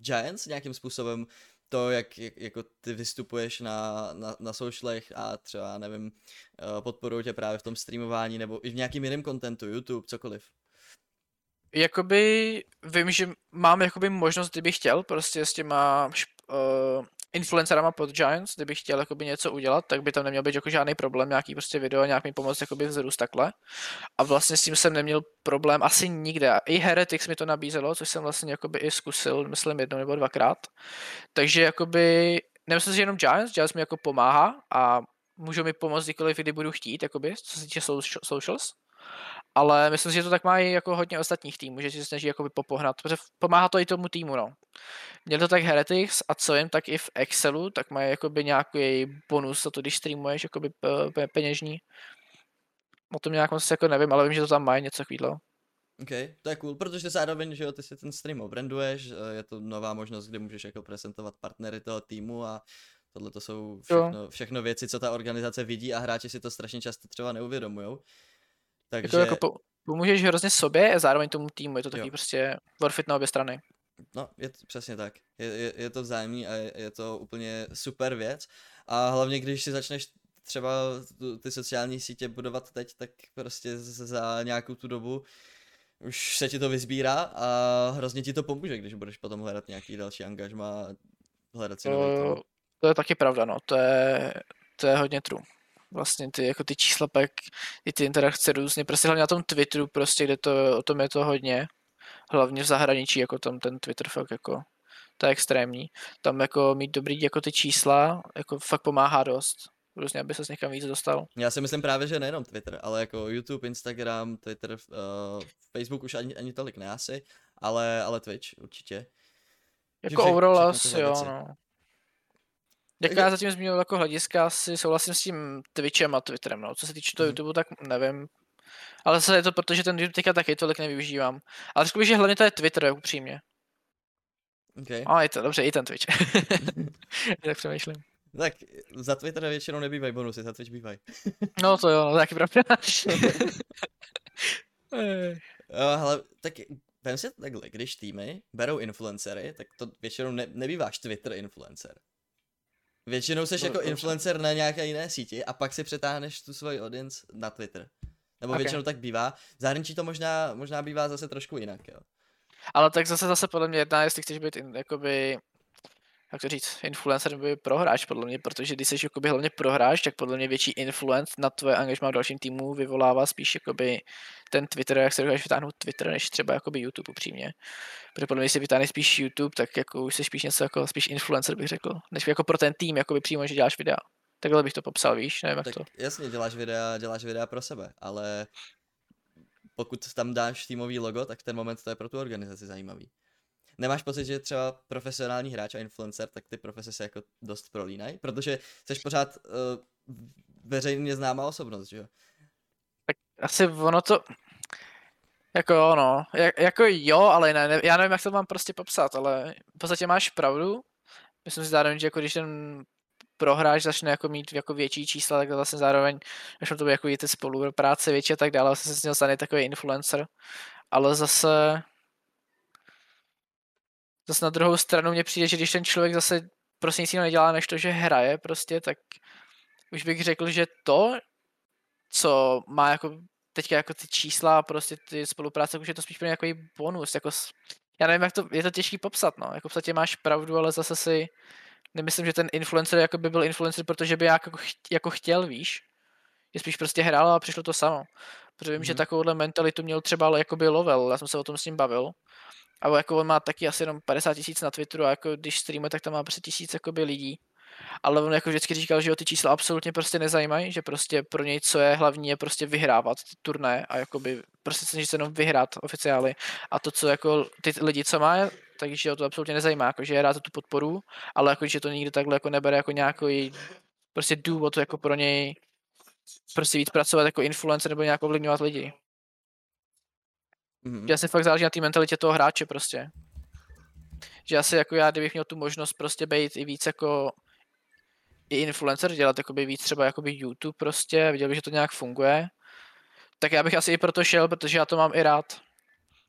Giants nějakým způsobem to, jak, jak jako ty vystupuješ na, na, na socialech a třeba, nevím, uh, podporují tě právě v tom streamování nebo i v nějakým jiném kontentu, YouTube, cokoliv? Jakoby vím, že mám jakoby možnost, kdybych chtěl, prostě s těma uh, influencerama pod Giants, kdybych chtěl jakoby něco udělat, tak by tam neměl být jako žádný problém, nějaký prostě video, nějak mi pomoct jakoby vzrůst takhle. A vlastně s tím jsem neměl problém asi nikde. I Heretics mi to nabízelo, což jsem vlastně jakoby i zkusil, myslím jednou nebo dvakrát. Takže jakoby, nemyslím si, že jenom Giants, Giants mi jako pomáhá a můžou mi pomoct kdykoliv, kdy budu chtít, jakoby, co se týče socials. Ale myslím si, že to tak má i jako hodně ostatních týmů, že se snaží jakoby popohnat, protože pomáhá to i tomu týmu, no. Měl to tak Heretics a co jen tak i v Excelu, tak mají jakoby nějaký bonus za to, když streamuješ jakoby peněžní. O tom nějak moc jako nevím, ale vím, že to tam mají něco takového. OK, to je cool, protože zároveň, že jo, ty si ten stream obranduješ, je to nová možnost, kdy můžeš jako prezentovat partnery toho týmu a tohle to jsou všechno, všechno věci, co ta organizace vidí a hráči si to strašně často třeba neuvědomujou. Takže... Jako, jako pomůžeš hrozně sobě a zároveň tomu týmu, je to takový jo. prostě worth it na obě strany. No, je to přesně tak. Je, je, je to vzájemný a je, je to úplně super věc. A hlavně, když si začneš třeba ty sociální sítě budovat teď, tak prostě za nějakou tu dobu už se ti to vyzbírá a hrozně ti to pomůže, když budeš potom hledat nějaký další angažma, hledat si nový To je taky pravda, no, to je, to je hodně true vlastně ty, jako ty čísla pak, i ty interakce různě, prostě hlavně na tom Twitteru prostě, kde to, o tom je to hodně, hlavně v zahraničí, jako tam ten Twitter fakt jako, to je extrémní. Tam jako mít dobrý jako ty čísla, jako fakt pomáhá dost. Různě, aby se s někam víc dostal. Já si myslím právě, že nejenom Twitter, ale jako YouTube, Instagram, Twitter, uh, Facebook už ani, ani tolik ne asi, ale, ale Twitch určitě. Jako overall jo, no. Jak já zatím zmínil jako hlediska, si souhlasím s tím Twitchem a Twitterem, no. Co se týče toho mm-hmm. YouTube, tak nevím. Ale zase je to proto, že ten YouTube teďka taky tolik nevyužívám. Ale řekl bych, že hlavně to je Twitter, upřímně. Okay. A je to, dobře, i ten Twitch. tak přemýšlím. Tak za Twitter většinou nebývají bonusy, za Twitch bývají. no to jo, no, taky pravda. Ale tak vem si takhle, když týmy berou influencery, tak to většinou ne, nebýváš Twitter influencer. Většinou jsi no, jako influencer na nějaké jiné síti a pak si přetáhneš tu svoji audience na Twitter. Nebo okay. většinou tak bývá. Zahraničí to možná, možná bývá zase trošku jinak, jo. Ale tak zase zase podle mě jedná, jestli chceš být in, jakoby jak to říct, influencer nebo prohráč podle mě, protože když jsi jakoby hlavně prohráč, tak podle mě větší influence na tvoje angažmá v dalším týmu vyvolává spíš jakoby ten Twitter, jak se dokážeš vytáhnout Twitter, než třeba jakoby YouTube upřímně. Protože podle mě, si vytáhneš spíš YouTube, tak jako už jsi spíš něco jako spíš influencer bych řekl, než jako pro ten tým, jakoby přímo, že děláš videa. Takhle bych to popsal, víš, nevím jak tak to. Jasně, děláš videa, děláš videa pro sebe, ale pokud tam dáš týmový logo, tak ten moment to je pro tu organizaci zajímavý. Nemáš pocit, že třeba profesionální hráč a influencer, tak ty profese se jako dost prolínají? Protože jsi pořád uh, veřejně známá osobnost, že jo? Tak asi ono to, jako jo, no. Jak, jako jo, ale ne, ne, já nevím, jak to mám prostě popsat, ale v podstatě máš pravdu. Myslím si zároveň, že jako když ten prohráč začne jako mít jako větší čísla, tak vlastně zároveň, než to bude jako ty spolupráce větší a tak dále, vlastně se z něho stane takový influencer. Ale zase zase na druhou stranu mně přijde, že když ten člověk zase prostě nic jiného nedělá, než to, že hraje prostě, tak už bych řekl, že to, co má jako teďka jako ty čísla, prostě ty spolupráce, už je to spíš pro nějaký bonus, jako já nevím, jak to, je to těžký popsat, no, jako v podstatě máš pravdu, ale zase si nemyslím, že ten influencer jako by byl influencer, protože by jako, jako chtěl, víš, je spíš prostě hrál a přišlo to samo. Protože vím, mm-hmm. že mhm. takovouhle mentalitu měl třeba ale jako by Lovel, já jsem se o tom s ním bavil, ale jako on má taky asi jenom 50 tisíc na Twitteru a jako když streamuje, tak tam má prostě tisíc jakoby lidí. Ale on jako vždycky říkal, že ho ty čísla absolutně prostě nezajímají, že prostě pro něj co je hlavní je prostě vyhrávat ty turné a jakoby prostě snaží se jenom vyhrát oficiály. A to, co jako ty lidi, co má, takže ho to absolutně nezajímá, jako, že je rád tu podporu, ale jako, že to nikdy takhle jako nebere jako nějaký prostě důvod jako pro něj prostě víc pracovat jako influencer nebo nějak ovlivňovat lidi. Mm-hmm. Že asi fakt záleží na té mentalitě toho hráče prostě. Že asi jako já, kdybych měl tu možnost prostě být i víc jako i influencer, dělat jakoby víc třeba jakoby YouTube prostě, viděl bych, že to nějak funguje, tak já bych asi i proto šel, protože já to mám i rád.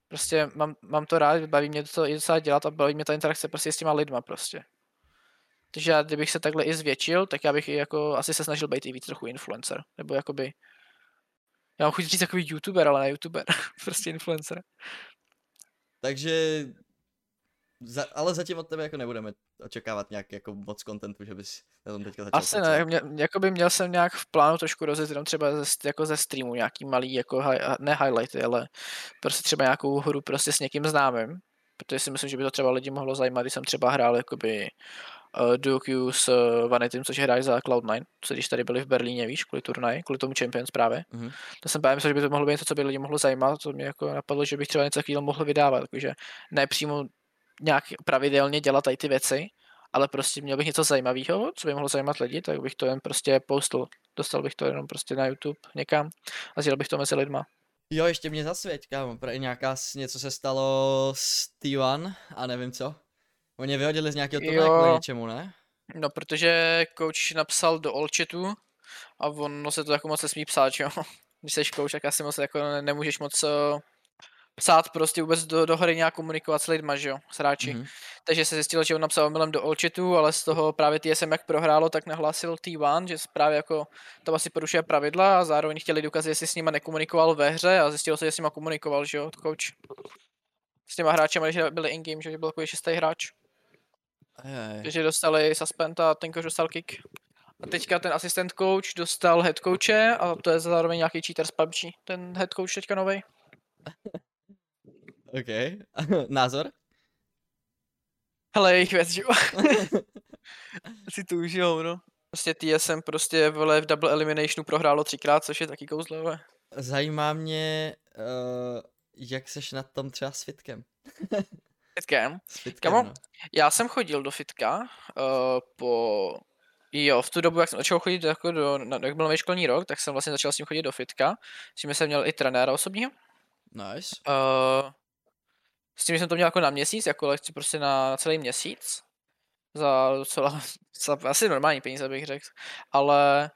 Prostě mám, mám to rád, baví mě to i docela dělat a baví mě ta interakce prostě s těma lidma prostě. Takže já, kdybych se takhle i zvětšil, tak já bych i jako asi se snažil být i víc trochu influencer. Nebo jakoby... Já mám chuť říct takový youtuber, ale ne youtuber. prostě influencer. Takže, za, ale zatím od tebe jako nebudeme očekávat nějak jako moc kontentu, že bys na tom teďka začal Asi ne, mě, jakoby měl jsem nějak v plánu trošku rozjet jenom třeba ze, jako ze streamu nějaký malý, jako hi, ne highlighty, ale prostě třeba nějakou hru prostě s někým známým, protože si myslím, že by to třeba lidi mohlo zajímat, když jsem třeba hrál jakoby uh, Duke s uh, Vanitym, což hrají za Cloud9, co když tady byli v Berlíně, víš, kvůli turnaji, kvůli tomu Champions právě. Mm-hmm. To jsem právě myslel, že by to mohlo být něco, co by lidi mohlo zajímat, to mě jako napadlo, že bych třeba něco takového mohl vydávat, takže ne přímo nějak pravidelně dělat tady ty věci, ale prostě měl bych něco zajímavého, co by mohlo zajímat lidi, tak bych to jen prostě postl. Dostal bych to jenom prostě na YouTube někam a sdělal bych to mezi lidma. Jo, ještě mě zasvěť, kámo, nějaká, něco se stalo s T1 a nevím co. Oni vyhodili z nějakého toho kvůli něčemu, ne? No, protože coach napsal do Olchatu a ono se to jako moc nesmí psát, jo. Když jsi coach, tak asi moc jako nemůžeš moc uh, psát prostě vůbec do, do hry nějak komunikovat s lidma, že jo, s hráči. Mm-hmm. Takže se zjistilo, že on napsal omylem do Olchatu, ale z toho právě TSM jak prohrálo, tak nahlásil T1, že právě jako to asi porušuje pravidla a zároveň chtěli důkazy, jestli s nima nekomunikoval ve hře a zjistilo se, že s nima komunikoval, že jo, coach. S těma hráči, když byli in-game, že byl takový šestý hráč. Ajaj. Takže dostali suspend a ten coach dostal kick. A teďka ten asistent coach dostal head coache a to je zároveň nějaký cheater z PUBG, ten head coach teďka novej. OK. Názor? Hele, jejich věc, že si tu užijou, no. Prostě TSM prostě vole v double eliminationu prohrálo třikrát, což je taky kouzlové. Zajímá mě, uh, jak seš na tom třeba s fitkem. S fitkem, Kamo, no. já jsem chodil do fitka uh, po Jo, v tu dobu, jak jsem začal chodit jako do, na, jak byl nový školní rok, tak jsem vlastně začal s tím chodit do fitka. S tím jsem měl i trenéra osobního. Nice. Uh, s tím jsem to měl jako na měsíc, jako lekci prostě na, celý měsíc. Za docela, za asi normální peníze bych řekl. Ale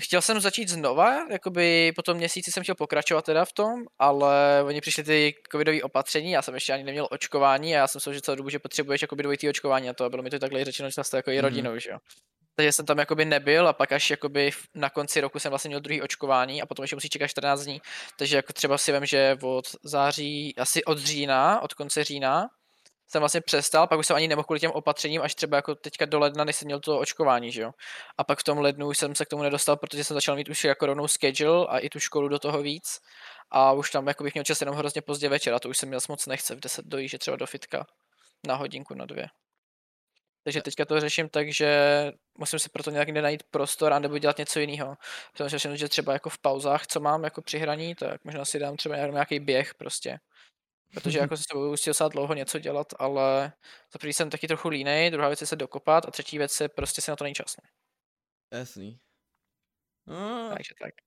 chtěl jsem začít znova, jakoby po tom měsíci jsem chtěl pokračovat teda v tom, ale oni přišli ty covidové opatření, já jsem ještě ani neměl očkování a já jsem si že celou dobu, že potřebuješ jakoby dvojitý očkování a to a bylo mi to takhle řečeno často jako i mhm. rodinou, mm. že jo. Takže jsem tam jakoby nebyl a pak až jakoby na konci roku jsem vlastně měl druhý očkování a potom ještě musí čekat 14 dní. Takže jako třeba si vím, že od září, asi od října, od konce října, jsem vlastně přestal, pak už jsem ani nemohl kvůli těm opatřením, až třeba jako teďka do ledna, než jsem měl to očkování, že jo. A pak v tom lednu už jsem se k tomu nedostal, protože jsem začal mít už jako rovnou schedule a i tu školu do toho víc. A už tam jako bych měl čas jenom hrozně pozdě večer a to už jsem měl moc nechce v 10 dojíždět třeba do fitka na hodinku, na dvě. Takže teďka to řeším tak, že musím si proto nějak najít prostor a nebo dělat něco jiného. Jsem řešil, že třeba jako v pauzách, co mám jako při hraní, tak možná si dám třeba nějaký běh prostě. Protože jako se budu si docela dlouho něco dělat, ale za první jsem taky trochu línej, druhá věc je se dokopat a třetí věc je prostě si na to není čas. Jasný. No. Takže tak.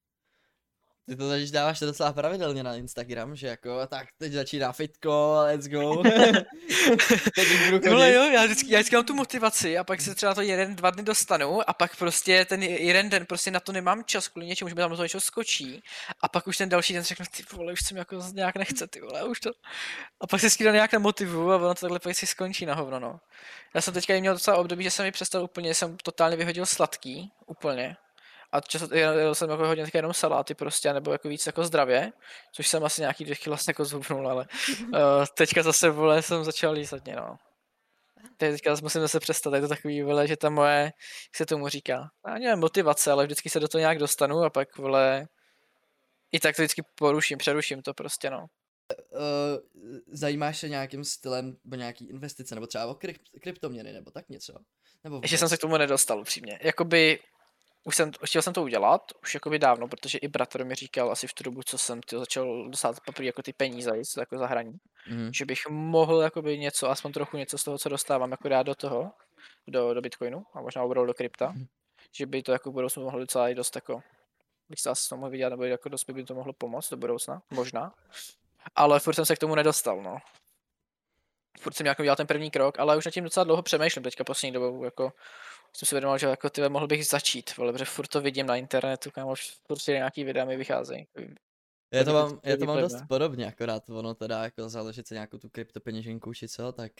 Ty to totiž dáváš to docela pravidelně na Instagram, že jako tak teď začíná fitko, let's go. teď budu chodit. jo, já vždycky, já vždycky mám tu motivaci a pak se třeba to jeden, dva dny dostanu a pak prostě ten jeden den prostě na to nemám čas kvůli něčemu, že mi tam to něco skočí a pak už ten další den řeknu, ty vole, už jsem jako nějak nechce, ty vole, už to. A pak se skýdá nějak motivu a ono to takhle pak si skončí na hovno, no. Já jsem teďka měl docela období, že jsem mi přestal úplně, jsem totálně vyhodil sladký, úplně a často jel jsem jako hodně jenom saláty prostě, nebo jako víc jako zdravě, což jsem asi nějaký dvě kilo jako zhubnul, ale uh, teďka zase, vole, jsem začal líst hodně, no. Teď teďka musím zase přestat, je to takový, vole, že ta moje, jak se tomu říká, já nevím, motivace, ale vždycky se do toho nějak dostanu a pak, vole, i tak to vždycky poruším, přeruším to prostě, no. Uh, zajímáš se nějakým stylem nebo nějaký investice, nebo třeba o krypt, kryptoměny, nebo tak něco? Nebo Ještě jsem se k tomu nedostal, upřímně. Jakoby už jsem, chtěl jsem to udělat, už jakoby dávno, protože i bratr mi říkal asi v tu dobu, co jsem tyjo, začal dostat poprvé jako ty peníze jako zahraní, mm. že bych mohl jakoby něco, aspoň trochu něco z toho, co dostávám, jako dát do toho, do, do Bitcoinu a možná obrou do krypta, mm. že by to jako budoucnu mohlo docela i dost jako, bych se asi to mohl vidět, nebo jako dost by to mohlo pomoct do budoucna, možná. Ale furt jsem se k tomu nedostal, no. Furt jsem nějak udělal ten první krok, ale už nad tím docela dlouho přemýšlím teďka poslední dobou, jako jsem si uvědomil, že jako ty mohl bych začít, vole, protože furt to vidím na internetu, kámo, furt si nějaký videa mi vycházejí. Já to mám, to já to mám dost podobně, akorát ono teda jako založit si nějakou tu kryptopeněženku či co, tak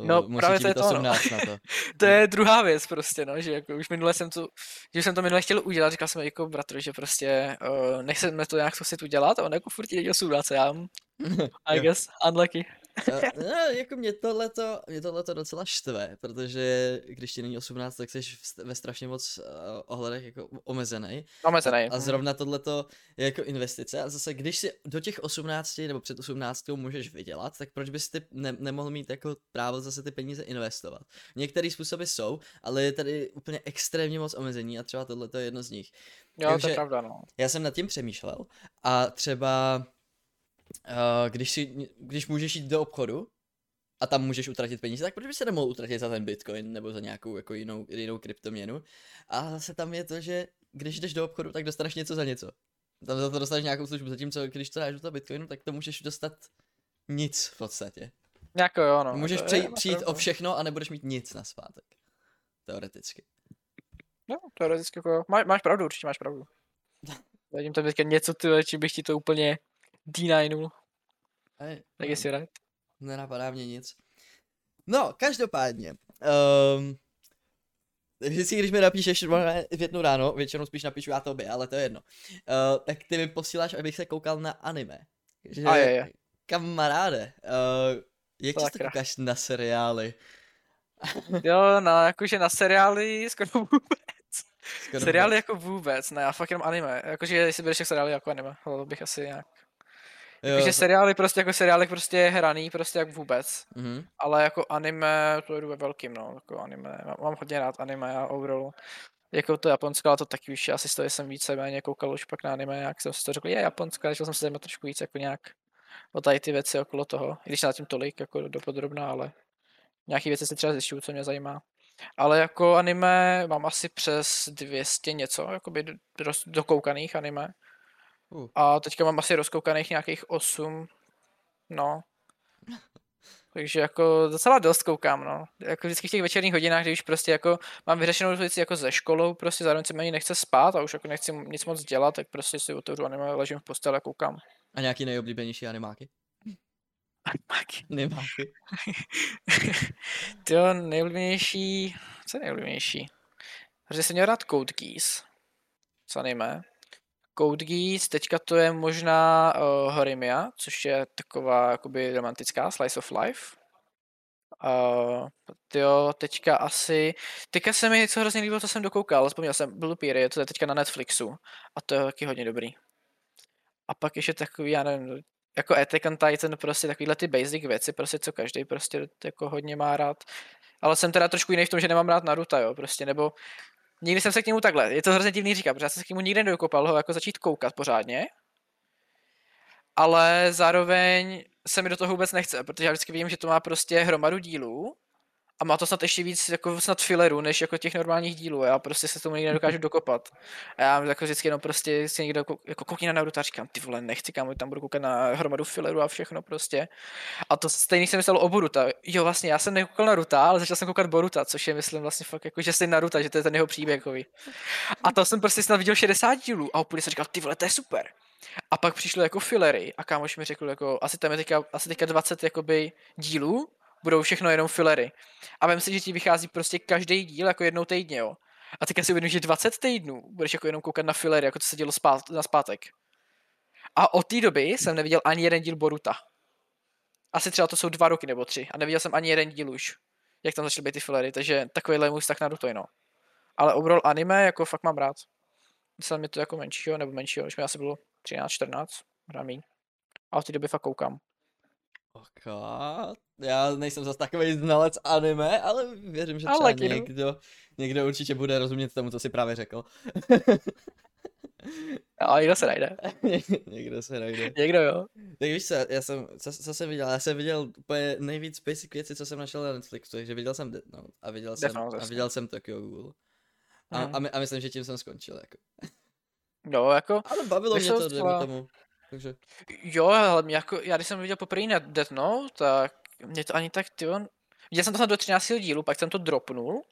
uh, No, musíš právě to je to ono. 18 na to. To je druhá věc prostě, no, že jako už minule jsem to, že jsem to minule chtěl udělat, říkal jsem jako bratru, že prostě uh, nechceme to nějak zkusit udělat a on jako furt jde 18, já I guess, unlucky. No, jako mě tohleto, mě tohleto docela štve, protože když ti není 18, tak jsi ve strašně moc uh, ohledech jako omezený. Omezený. A zrovna tohleto je jako investice. A zase, když si do těch 18 nebo před 18 můžeš vydělat, tak proč bys ty ne- nemohl mít jako právo zase ty peníze investovat? Některé způsoby jsou, ale je tady úplně extrémně moc omezení a třeba tohle je jedno z nich. Jo, to takže- je pravda, no. Já jsem nad tím přemýšlel a třeba, když, si, když můžeš jít do obchodu a tam můžeš utratit peníze, tak proč by se nemohl utratit za ten bitcoin nebo za nějakou jako jinou, jinou kryptoměnu? A zase tam je to, že když jdeš do obchodu, tak dostaneš něco za něco. Tam za to dostaneš nějakou službu, zatímco když to dáš do toho bitcoinu, tak to můžeš dostat nic v podstatě. Jako jo, no. můžeš je- přijít, přijít o všechno a nebudeš mít nic na zpátek. Teoreticky. No, teoreticky jako jo. Má, máš pravdu, určitě máš pravdu. Vidím tam teďka něco, ty, či bych ti to úplně D9, Hej, tak no. jestli right. Nenapadá mě nic. No, každopádně. Um, vždycky, když mi napíšeš v jednu ráno, většinou spíš napíšu já tobě, ale to je jedno. Uh, tak ty mi posíláš, abych se koukal na anime. Že, A je, je. Kamaráde, uh, jak často koukáš na seriály? Jo, na, jakože na seriály skoro vůbec. Skoro seriály vůbec. jako vůbec, ne, já fakt jenom anime. Jakože jestli budeš seriály jako anime, to bych asi nějak. Jo, to- seriály prostě jako seriálek prostě je hraný, prostě jak vůbec. mhm. Ale jako anime, to jdu ve velkým, no, jako anime, mám, mám hodně rád anime a overall. Jako to Japonsko, ale to taky už asi z toho jsem víceméně koukal už pak na anime, jak jsem si to řekl, je Japonsko, a začal jsem se zajímat trošku víc jako nějak o tady ty věci okolo toho, i když nad tím tolik jako dopodrobná, ale nějaký věci si třeba zjišťuju, co mě zajímá. Ale jako anime mám asi přes 200 něco, jakoby dokoukaných anime. Uh. A teďka mám asi rozkoukaných nějakých 8, no. Takže jako docela dost koukám, no. Jako vždycky v těch večerních hodinách, kdy už prostě jako mám vyřešenou věci jako ze školou, prostě zároveň se mi ani nechce spát a už jako nechci nic moc dělat, tak prostě si otevřu anime, ležím v posteli a koukám. A nějaký nejoblíbenější animáky? Animáky. Animáky. Tyjo, nejoblíbenější, co je nejoblíbenější? Protože jsem měl rád Code Geass, co anime. Code Geass, teďka to je možná uh, Horimia, což je taková jakoby romantická slice of life. Uh, jo, teďka asi, teďka se mi něco hrozně líbilo, co jsem dokoukal, vzpomněl jsem Blue Period, to teďka na Netflixu a to je taky hodně dobrý. A pak ještě takový, já nevím, jako Attack on Titan, prostě takovýhle ty basic věci, prostě co každý prostě jako hodně má rád. Ale jsem teda trošku jiný v tom, že nemám rád Naruto, jo, prostě, nebo nikdy jsem se k němu takhle, je to hrozně divný říkat, protože já jsem se k němu nikdy nedokopal ho jako začít koukat pořádně, ale zároveň se mi do toho vůbec nechce, protože já vždycky vím, že to má prostě hromadu dílů a má to snad ještě víc jako snad fillerů, než jako těch normálních dílů. Já prostě se tomu nikdy nedokážu dokopat. A já jako vždycky jenom prostě si někdo jako koukni na Naruto a říkám, ty vole, nechci kam, tam budu koukat na hromadu fillerů a všechno prostě. A to stejný se mi stalo o Boruta. Jo, vlastně já jsem nekoukal Naruto, ale začal jsem koukat Boruta, což je myslím vlastně fakt jako, že jsi Naruto, že to je ten jeho příběhový. A to jsem prostě snad viděl 60 dílů a úplně jsem říkal, ty vole, to je super. A pak přišlo jako fillery a kámoš mi řekl, jako asi tam je teďka, asi teďka 20 jakoby dílů, budou všechno jenom fillery. A vem si, že ti vychází prostě každý díl jako jednou týdně, jo. A teďka si uvědomíš, že 20 týdnů budeš jako jenom koukat na fillery, jako to se dělo spát, na zpátek. A od té doby jsem neviděl ani jeden díl Boruta. Asi třeba to jsou dva roky nebo tři. A neviděl jsem ani jeden díl už. Jak tam začaly být ty fillery, takže takovýhle je můj vztah na Naruto, no. Ale overall anime jako fakt mám rád. Myslel mi to jako menšího, nebo menšího, už mi asi bylo 13, 14, možná míň. A od té doby fakt koukám. Ok, já nejsem zas takový znalec anime, ale věřím, že třeba Ale taky, no. někdo, někdo určitě bude rozumět tomu, co si právě řekl. Ale někdo se najde. někdo se najde. Někdo jo. Tak víš co, já jsem, co, co jsem viděl, já jsem viděl úplně nejvíc basic věci, co jsem našel na Netflixu, takže viděl jsem Death Note a viděl Death jsem, Note, a viděl jsem Tokyo Ghoul. A, Mhm. a, my, a myslím, že tím jsem skončil, jako. Jo, jako, Ale bavilo mě to, docela- tomu. Takže, jo, ale mě jako, já když jsem viděl poprvé na Death Note, tak mě to ani tak, ty Viděl jsem to do 13. dílu, pak jsem to dropnul.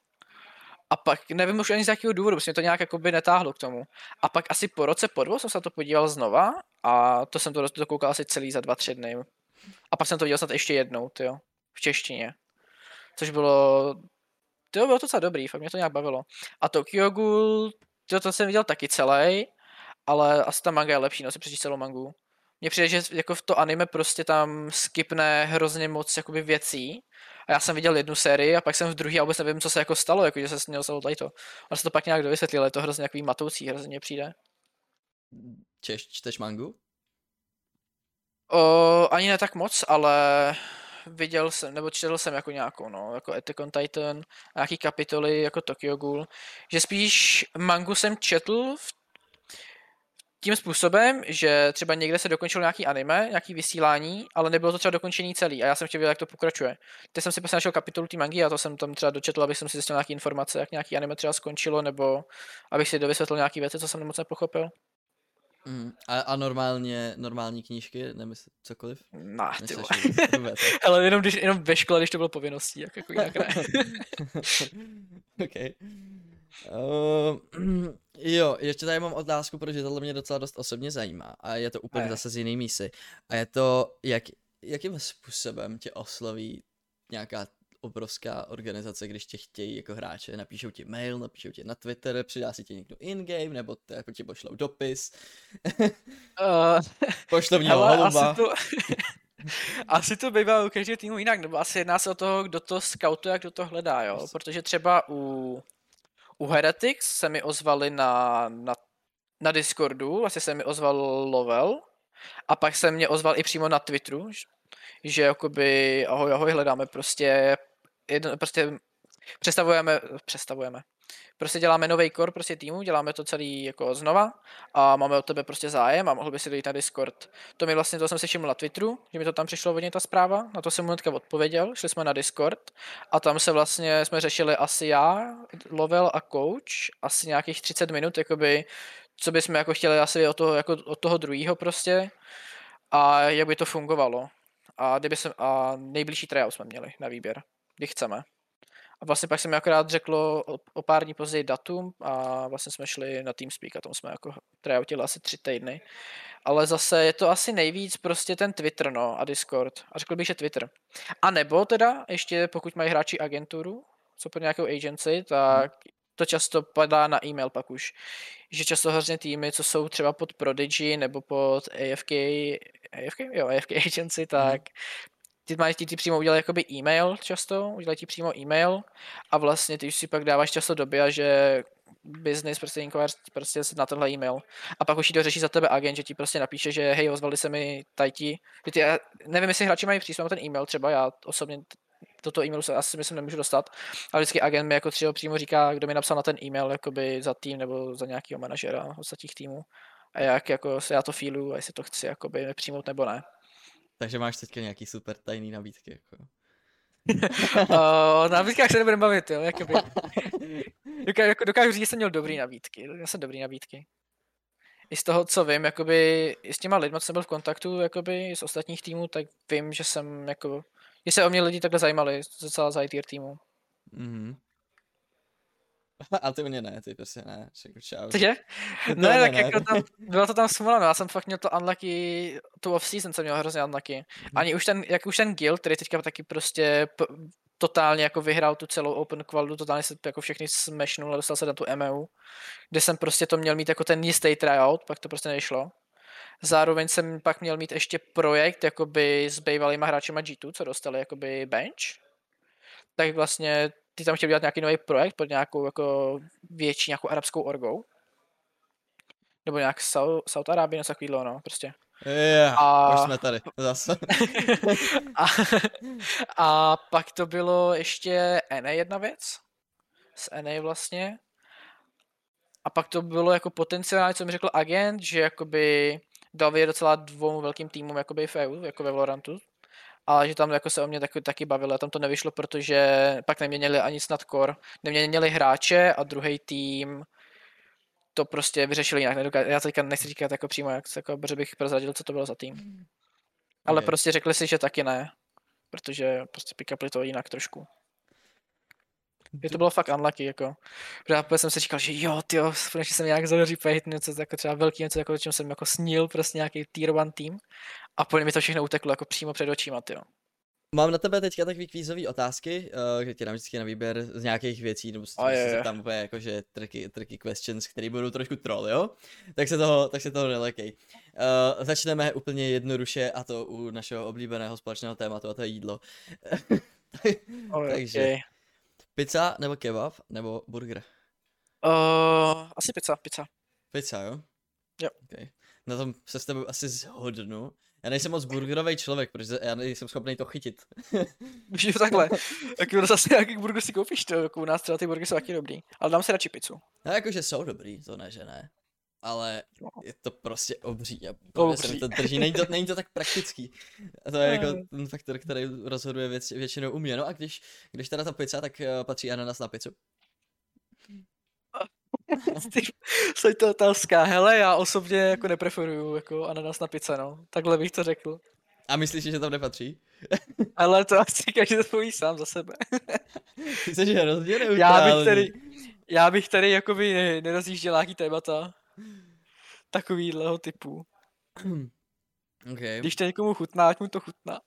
A pak nevím už ani z jakého důvodu, prostě mě to nějak jakoby netáhlo k tomu. A pak asi po roce, po dvou jsem se to podíval znova A to jsem to dokoukal asi celý za dva, tři dny. A pak jsem to viděl snad ještě jednou, jo, v češtině. Což bylo, to bylo docela dobrý, fakt mě to nějak bavilo. A Tokyo Ghoul, to, to jsem viděl taky celý, ale asi ta manga je lepší, no si přečíst celou mangu. Mně přijde, že jako v to anime prostě tam skipne hrozně moc jakoby věcí. A já jsem viděl jednu sérii a pak jsem v druhý a vůbec nevím, co se jako stalo, jako že se měl stalo tady to. A se to pak nějak dovysvětlil, je to hrozně nějaký matoucí, hrozně přijde. Češ, čteš mangu? O, ani ne tak moc, ale viděl jsem, nebo četl jsem jako nějakou, no, jako Attack on Titan, nějaký kapitoly jako Tokyo Ghoul, že spíš mangu jsem četl v tím způsobem, že třeba někde se dokončilo nějaký anime, nějaký vysílání, ale nebylo to třeba dokončení celý a já jsem chtěl vědět, jak to pokračuje. Teď jsem si prostě našel kapitolu té mangy a to jsem tam třeba dočetl, abych si zjistil nějaké informace, jak nějaký anime třeba skončilo, nebo abych si dovysvětlil nějaké věci, co jsem moc nepochopil. Mm. A, a normálně, normální knížky, nemysl, cokoliv? No, ty Ale jenom, když, jenom ve škole, když to bylo povinností, jak jako jinak ne. okay. Uh, jo, ještě tady mám otázku, protože tohle mě docela dost osobně zajímá a je to úplně zase z jiný mísy. A je to, jak, jakým způsobem tě osloví nějaká obrovská organizace, když tě chtějí jako hráče, napíšou ti mail, napíšou ti na Twitter, přidá si tě někdo in-game, nebo te, jako ti pošlou dopis. uh, pošlou mě holuba. Asi to, asi to bývá u každého týmu jinak, nebo asi jedná se o toho, kdo to scoutuje a kdo to hledá, jo, protože třeba u u Heretics se mi ozvali na, na, na Discordu, vlastně se mi ozval Lovel a pak se mě ozval i přímo na Twitteru, že jakoby ahoj, ahoj, hledáme prostě, jedno, prostě představujeme, představujeme, prostě děláme nový core prostě týmu, děláme to celý jako znova a máme od tebe prostě zájem a mohl by si dojít na Discord. To mi vlastně, to jsem si všiml na Twitteru, že mi to tam přišlo hodně ta zpráva, na to jsem mu hnedka odpověděl, šli jsme na Discord a tam se vlastně jsme řešili asi já, Lovel a Coach, asi nějakých 30 minut, jakoby, co bychom jako chtěli asi od toho, jako od toho druhého prostě a jak by to fungovalo. A, kdyby se, a nejbližší tryout jsme měli na výběr, kdy chceme. A vlastně pak se mi akorát řeklo o, o pár dní později datum a vlastně jsme šli na TeamSpeak a tam jsme jako tryoutili asi tři týdny. Ale zase je to asi nejvíc prostě ten Twitter no a Discord. A řekl bych, že Twitter. A nebo teda ještě pokud mají hráči agenturu, co pod nějakou agency, tak to často padá na e-mail pak už. Že často hrozně týmy, co jsou třeba pod Prodigy nebo pod AFK, AFK? Jo, AFK agency, tak ty mají ti, ty přímo udělat jakoby e-mail často, udělají ti přímo e-mail a vlastně ty už si pak dáváš často doby a že business prostě inquiries prostě na tenhle e-mail. A pak už to řeší za tebe agent, že ti prostě napíše, že hej, ozvali se mi tajti. Že ty, nevím, jestli hráči mají přístup na ten e-mail třeba, já osobně toto e-mailu se asi myslím nemůžu dostat, ale vždycky agent mi jako třeba přímo říká, kdo mi napsal na ten e-mail jakoby za tým nebo za nějakého manažera ostatních týmů a jak jako se já to feelu a jestli to chci jakoby přijmout nebo ne. Takže máš teďka nějaký super tajný nabídky, jako. o nabídkách se nebudeme bavit, jo, jakoby. Dokážu, jako dokážu říct, že jsem měl dobrý nabídky, já jsem dobrý nabídky. I z toho, co vím, jakoby, i s těma lidmi, co jsem byl v kontaktu, jakoby, z ostatních týmů, tak vím, že jsem, jako, že se o mě lidi takhle zajímali, docela z IT týmu. Mm-hmm. A ty mě ne, ty prostě ne, čau. Cože? Ne, tak ne, jako tam, bylo to tam smoleno, já jsem fakt měl to unlucky, tu off-season jsem měl hrozně unlucky. Mhm. Ani už ten, jak už ten guild, který teďka taky prostě p- totálně jako vyhrál tu celou open qualitu, totálně se jako všechny smashnul a dostal se na tu MEU, kde jsem prostě to měl mít jako ten jistý tryout, pak to prostě nešlo. Zároveň jsem pak měl mít ještě projekt jakoby s bývalýma hráčima G2, co dostali jakoby bench. Tak vlastně ty tam chtěl dělat nějaký nový projekt pod nějakou jako větší nějakou arabskou orgou. Nebo nějak Saud Arábie, něco takového, no, prostě. Yeah, a... už jsme tady, zase. a, a pak to bylo ještě NA jedna věc. Z NA vlastně. A pak to bylo jako potenciálně, co mi řekl agent, že jakoby dal docela dvou velkým týmům jakoby v EU, jako ve Valorantu, a že tam jako se o mě taky, taky bavilo. Tam to nevyšlo, protože pak neměnili ani snad core. Neměnili hráče a druhý tým to prostě vyřešili jinak. Nedokáž, já teďka nechci říkat jako přímo, jak, jako, že bych prozradil, co to bylo za tým. Ale okay. prostě řekli si, že taky ne. Protože prostě pick to jinak trošku. Mě to bylo fakt unlucky, jako. Protože jsem si říkal, že jo, ty konečně jsem nějak zadaří pejt něco jako třeba velký, něco jako, čem jsem jako snil, prostě nějaký tier one tým. A po mi to všechno uteklo jako přímo před očima, ty Mám na tebe teďka takový kvízové otázky, kde ti dám vždycky na výběr z nějakých věcí, nebo A je, se tam úplně jakože tricky, tricky questions, které budou trošku troll, jo? Tak se toho, tak se toho nelekej. Uh, začneme úplně jednoduše a to u našeho oblíbeného společného tématu a to je jídlo. Takže, Okay. pizza nebo kebab nebo burger? Uh, asi pizza, pizza. Pizza, jo? Jo. Okay. Na tom se s tebou asi zhodnu. Já nejsem moc burgerový člověk, protože já nejsem schopný to chytit. Už je to takhle. Tak jo, zase nějaký burger si koupíš, to, jako u nás třeba ty burgery jsou taky dobrý. Ale dám si radši pizzu. No jakože jsou dobrý, to ne, že ne. Ale je to prostě obří a Obří. se to drží, není to, není to tak praktický. A to je jako ten faktor, který rozhoduje věc, většinou u mě. No a když, když teda ta pizza, tak uh, patří ananas na pizzu. Jsi to otázka. Hele, já osobně jako nepreferuju jako ananas na pizza, no. Takhle bych to řekl. A myslíš, že tam nepatří? Ale to asi každý to poví sám za sebe. Ty jsi hrozně Já bych tady, já bych tady jakoby ne- nerozjížděl nějaký témata takovýhleho typu. Okay. Když to někomu chutná, ať mu to chutná.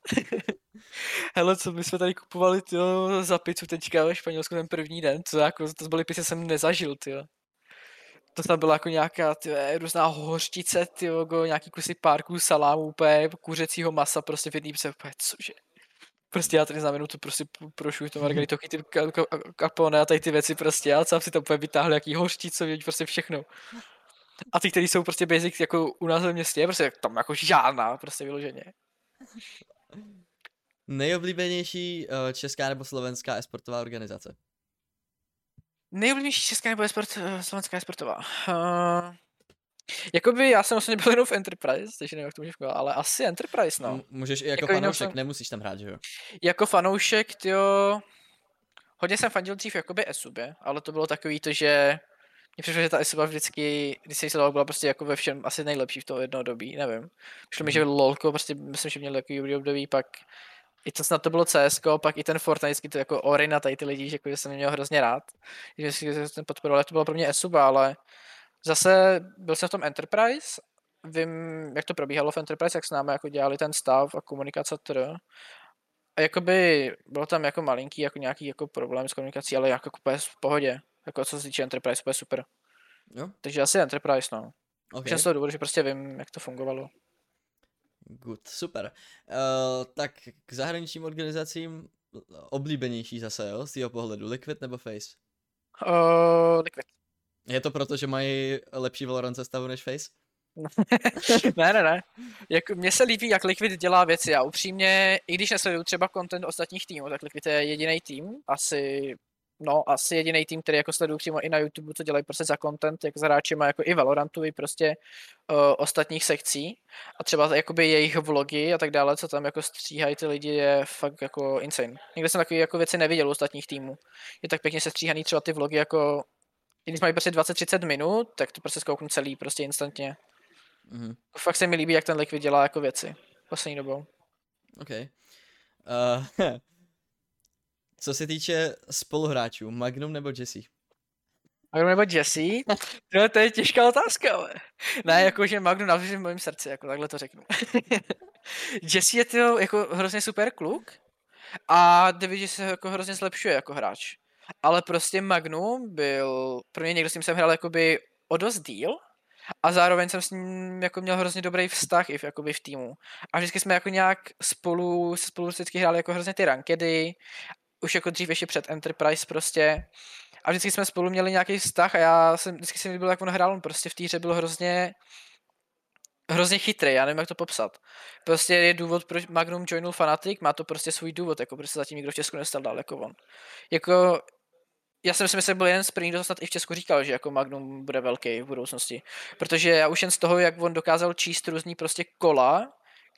Hele, co my jsme tady kupovali tyjo, za pizzu teďka ve Španělsku ten první den, co jako, to byly pizzy, jsem nezažil, tyjo. To tam byla jako nějaká tyjo, různá hořčice, tyjo, nějaký kusy párků salámu, úplně kuřecího masa, prostě v jedný pse, úplně, cože. Prostě já tady za minutu prostě p- prošuju to margaritou, ty ka- ka- kapone a tady ty věci prostě, já sám si to úplně vytáhl, jaký hořčice, prostě všechno. A ty, které jsou prostě basic jako u nás ve městě, prostě tam jako žádná, prostě vyloženě. Nejoblíbenější uh, česká nebo slovenská esportová organizace? Nejoblíbenější česká nebo sport, eh, slovenská je sportová. Uh, jakoby já jsem vlastně byl jenom v Enterprise, takže nevím, jak to může fungovat, ale asi Enterprise, no. M- Můžeš i jako, Jako fanoušek, jsem- nemusíš tam hrát, že jo? Jako fanoušek, tyjo, hodně jsem fandil dřív jakoby Esubě, ale to bylo takový to, že mně přišlo, že ta Esuba vždycky, když se byla prostě jako ve všem asi nejlepší v toho jednoho dobí, nevím. Přišlo mi, že LOLko, prostě myslím, že měl takový dobrý období, pak i to snad to bylo CS, pak i ten Fortnite, to jako Orina, tady ty lidi, že, jako, že jsem měl hrozně rád. Že jsem podporoval, to bylo pro mě Esuba, ale zase byl jsem v tom Enterprise, vím, jak to probíhalo v Enterprise, jak s námi jako dělali ten stav a komunikace tr. A jakoby bylo tam jako malinký jako nějaký jako problém s komunikací, ale jako úplně v pohodě. Jako co se týče Enterprise, úplně super. Jo? Takže asi Enterprise, no. Okay. Z toho důvodu, že prostě vím, jak to fungovalo. Good, super. Uh, tak k zahraničním organizacím oblíbenější zase, jo, z tvého pohledu, Liquid nebo Face? Uh, Liquid. Je to proto, že mají lepší Valorant sestavu než Face? ne, ne, ne. Jak, mně se líbí, jak Liquid dělá věci a upřímně, i když nesleduju třeba content ostatních týmů, tak Liquid je jediný tým, asi, no, asi jediný tým, který jako sleduju přímo i na YouTube, co dělají prostě za content, jak s hráčima, jako i Valorantu, i prostě uh, ostatních sekcí. A třeba jakoby jejich vlogy a tak dále, co tam jako stříhají ty lidi, je fakt jako insane. Nikdy jsem takové jako věci neviděl u ostatních týmů. Je tak pěkně sestříhaný třeba ty vlogy jako když mají prostě 20-30 minut, tak to prostě zkouknu celý prostě instantně. Mhm, Fakt se mi líbí, jak ten Liquid dělá jako věci poslední dobou. OK. Uh, co se týče spoluhráčů, Magnum nebo Jesse? Magnum nebo Jesse? No, to je těžká otázka, ale. Ne, jakože Magnum navždy v mém srdci, jako takhle to řeknu. Jesse je to jako hrozně super kluk a jde vidět, že se jako hrozně zlepšuje jako hráč. Ale prostě Magnum byl, pro mě někdo s ním jsem hrál jakoby o dost díl a zároveň jsem s ním jako měl hrozně dobrý vztah i v, jakoby v týmu. A vždycky jsme jako nějak spolu, spolu vždycky hráli jako hrozně ty rankedy, už jako dřív ještě před Enterprise prostě. A vždycky jsme spolu měli nějaký vztah a já jsem, vždycky jsem byl, jak on hrál, on prostě v té hře byl hrozně hrozně chytrý, já nevím, jak to popsat. Prostě je důvod, proč Magnum joinul Fnatic, má to prostě svůj důvod, jako prostě zatím nikdo v Česku nestal dál jako on. Jako, já jsem si myslím, že byl jeden z prvních, kdo snad i v Česku říkal, že jako Magnum bude velký v budoucnosti. Protože já už jen z toho, jak on dokázal číst různý prostě kola,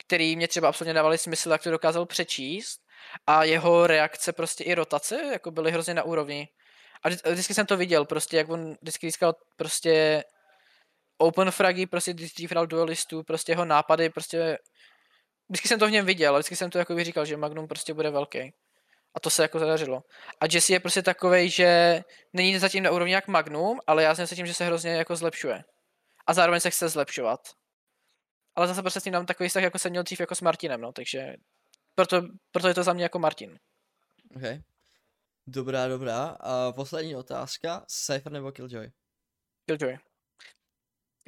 který mě třeba absolutně dávaly smysl, jak to dokázal přečíst, a jeho reakce prostě i rotace, jako byly hrozně na úrovni. A vždy- vždycky jsem to viděl, prostě jak on vždycky získal prostě open fragy, prostě dřív hrál duelistů, prostě jeho nápady, prostě vždycky jsem to v něm viděl, vždycky jsem to jako říkal, že Magnum prostě bude velký. A to se jako zadařilo. A Jesse je prostě takovej, že není zatím na úrovni jak Magnum, ale já si tím, že se hrozně jako zlepšuje. A zároveň se chce zlepšovat. Ale zase prostě s ním mám takový vztah, jako jsem měl dřív jako s Martinem, no, takže proto, proto je to za mě jako Martin. Okay. Dobrá, dobrá. A poslední otázka, Cypher nebo Killjoy? Killjoy.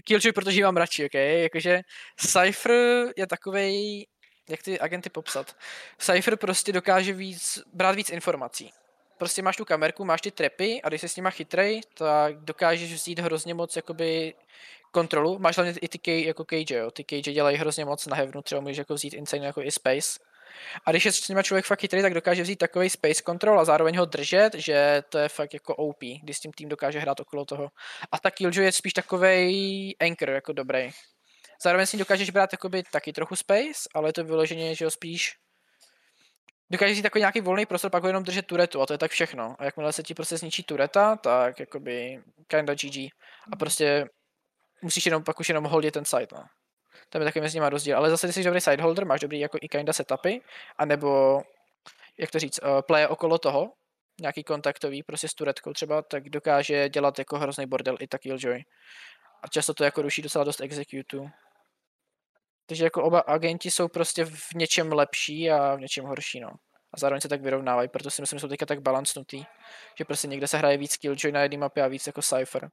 Killjoy, protože mám radši, ok? Jakože Cypher je takovej, jak ty agenty popsat. Cypher prostě dokáže víc, brát víc informací. Prostě máš tu kamerku, máš ty trepy a když jsi s nima chytrej, tak dokážeš vzít hrozně moc jakoby kontrolu. Máš hlavně i ty K, jako cage, jo. Ty cage dělají hrozně moc na hevnu, třeba můžeš jako vzít insane jako i space. A když je s nima člověk fakt chytrý, tak dokáže vzít takový space control a zároveň ho držet, že to je fakt jako OP, když s tím tým dokáže hrát okolo toho. A ta Killjoy je spíš takový anchor, jako dobrý. Zároveň s ním dokážeš brát jakoby taky trochu space, ale je to vyloženě, že ho spíš dokáže si takový nějaký volný prostor, pak ho jenom držet turetu a to je tak všechno. A jakmile se ti prostě zničí tureta, tak jakoby kinda GG. A prostě musíš jenom pak už jenom holdit ten site, no. Tam je taky mezi nimi rozdíl. Ale zase, když jsi dobrý sideholder, máš dobrý jako i kinda setupy, anebo, jak to říct, uh, play okolo toho, nějaký kontaktový, prostě s turetkou třeba, tak dokáže dělat jako hrozný bordel i tak Killjoy. A často to jako ruší docela dost executů. Takže jako oba agenti jsou prostě v něčem lepší a v něčem horší, no. A zároveň se tak vyrovnávají, proto si myslím, že jsou teďka tak balancnutý, že prostě někde se hraje víc Killjoy na jedné mapě a víc jako Cypher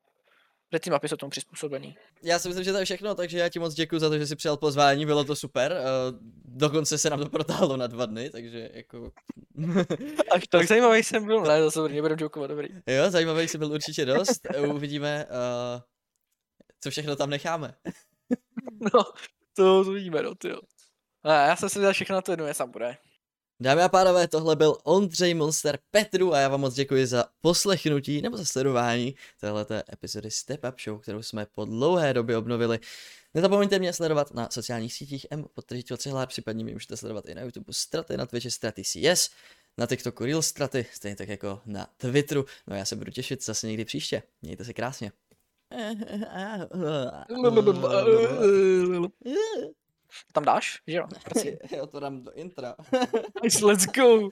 že ty mapy jsou tomu přizpůsobený. Já si myslím, že to je všechno, takže já ti moc děkuji za to, že jsi přijal pozvání, bylo to super. Uh, dokonce se nám to protáhlo na dva dny, takže jako... Až tak zajímavý jsem byl, ne, to dobrý, nebudu jokovat, dobrý. Jo, zajímavý jsem byl určitě dost, uvidíme, uh, co všechno tam necháme. no, to uvidíme, no, ty jo. Já jsem si dal všechno na to jednu, sám bude. Dámy a pánové, tohle byl Ondřej Monster Petru a já vám moc děkuji za poslechnutí nebo za sledování téhleté epizody Step Up Show, kterou jsme po dlouhé době obnovili. Nezapomeňte mě sledovat na sociálních sítích M, podtržitě cihlár, případně mě můžete sledovat i na YouTube Straty, na Twitchi Straty CS, na TikToku Real Straty, stejně tak jako na Twitteru. No já se budu těšit zase někdy příště. Mějte se krásně. Tam dáš, že jo? Jo, to dám do intra. let's go.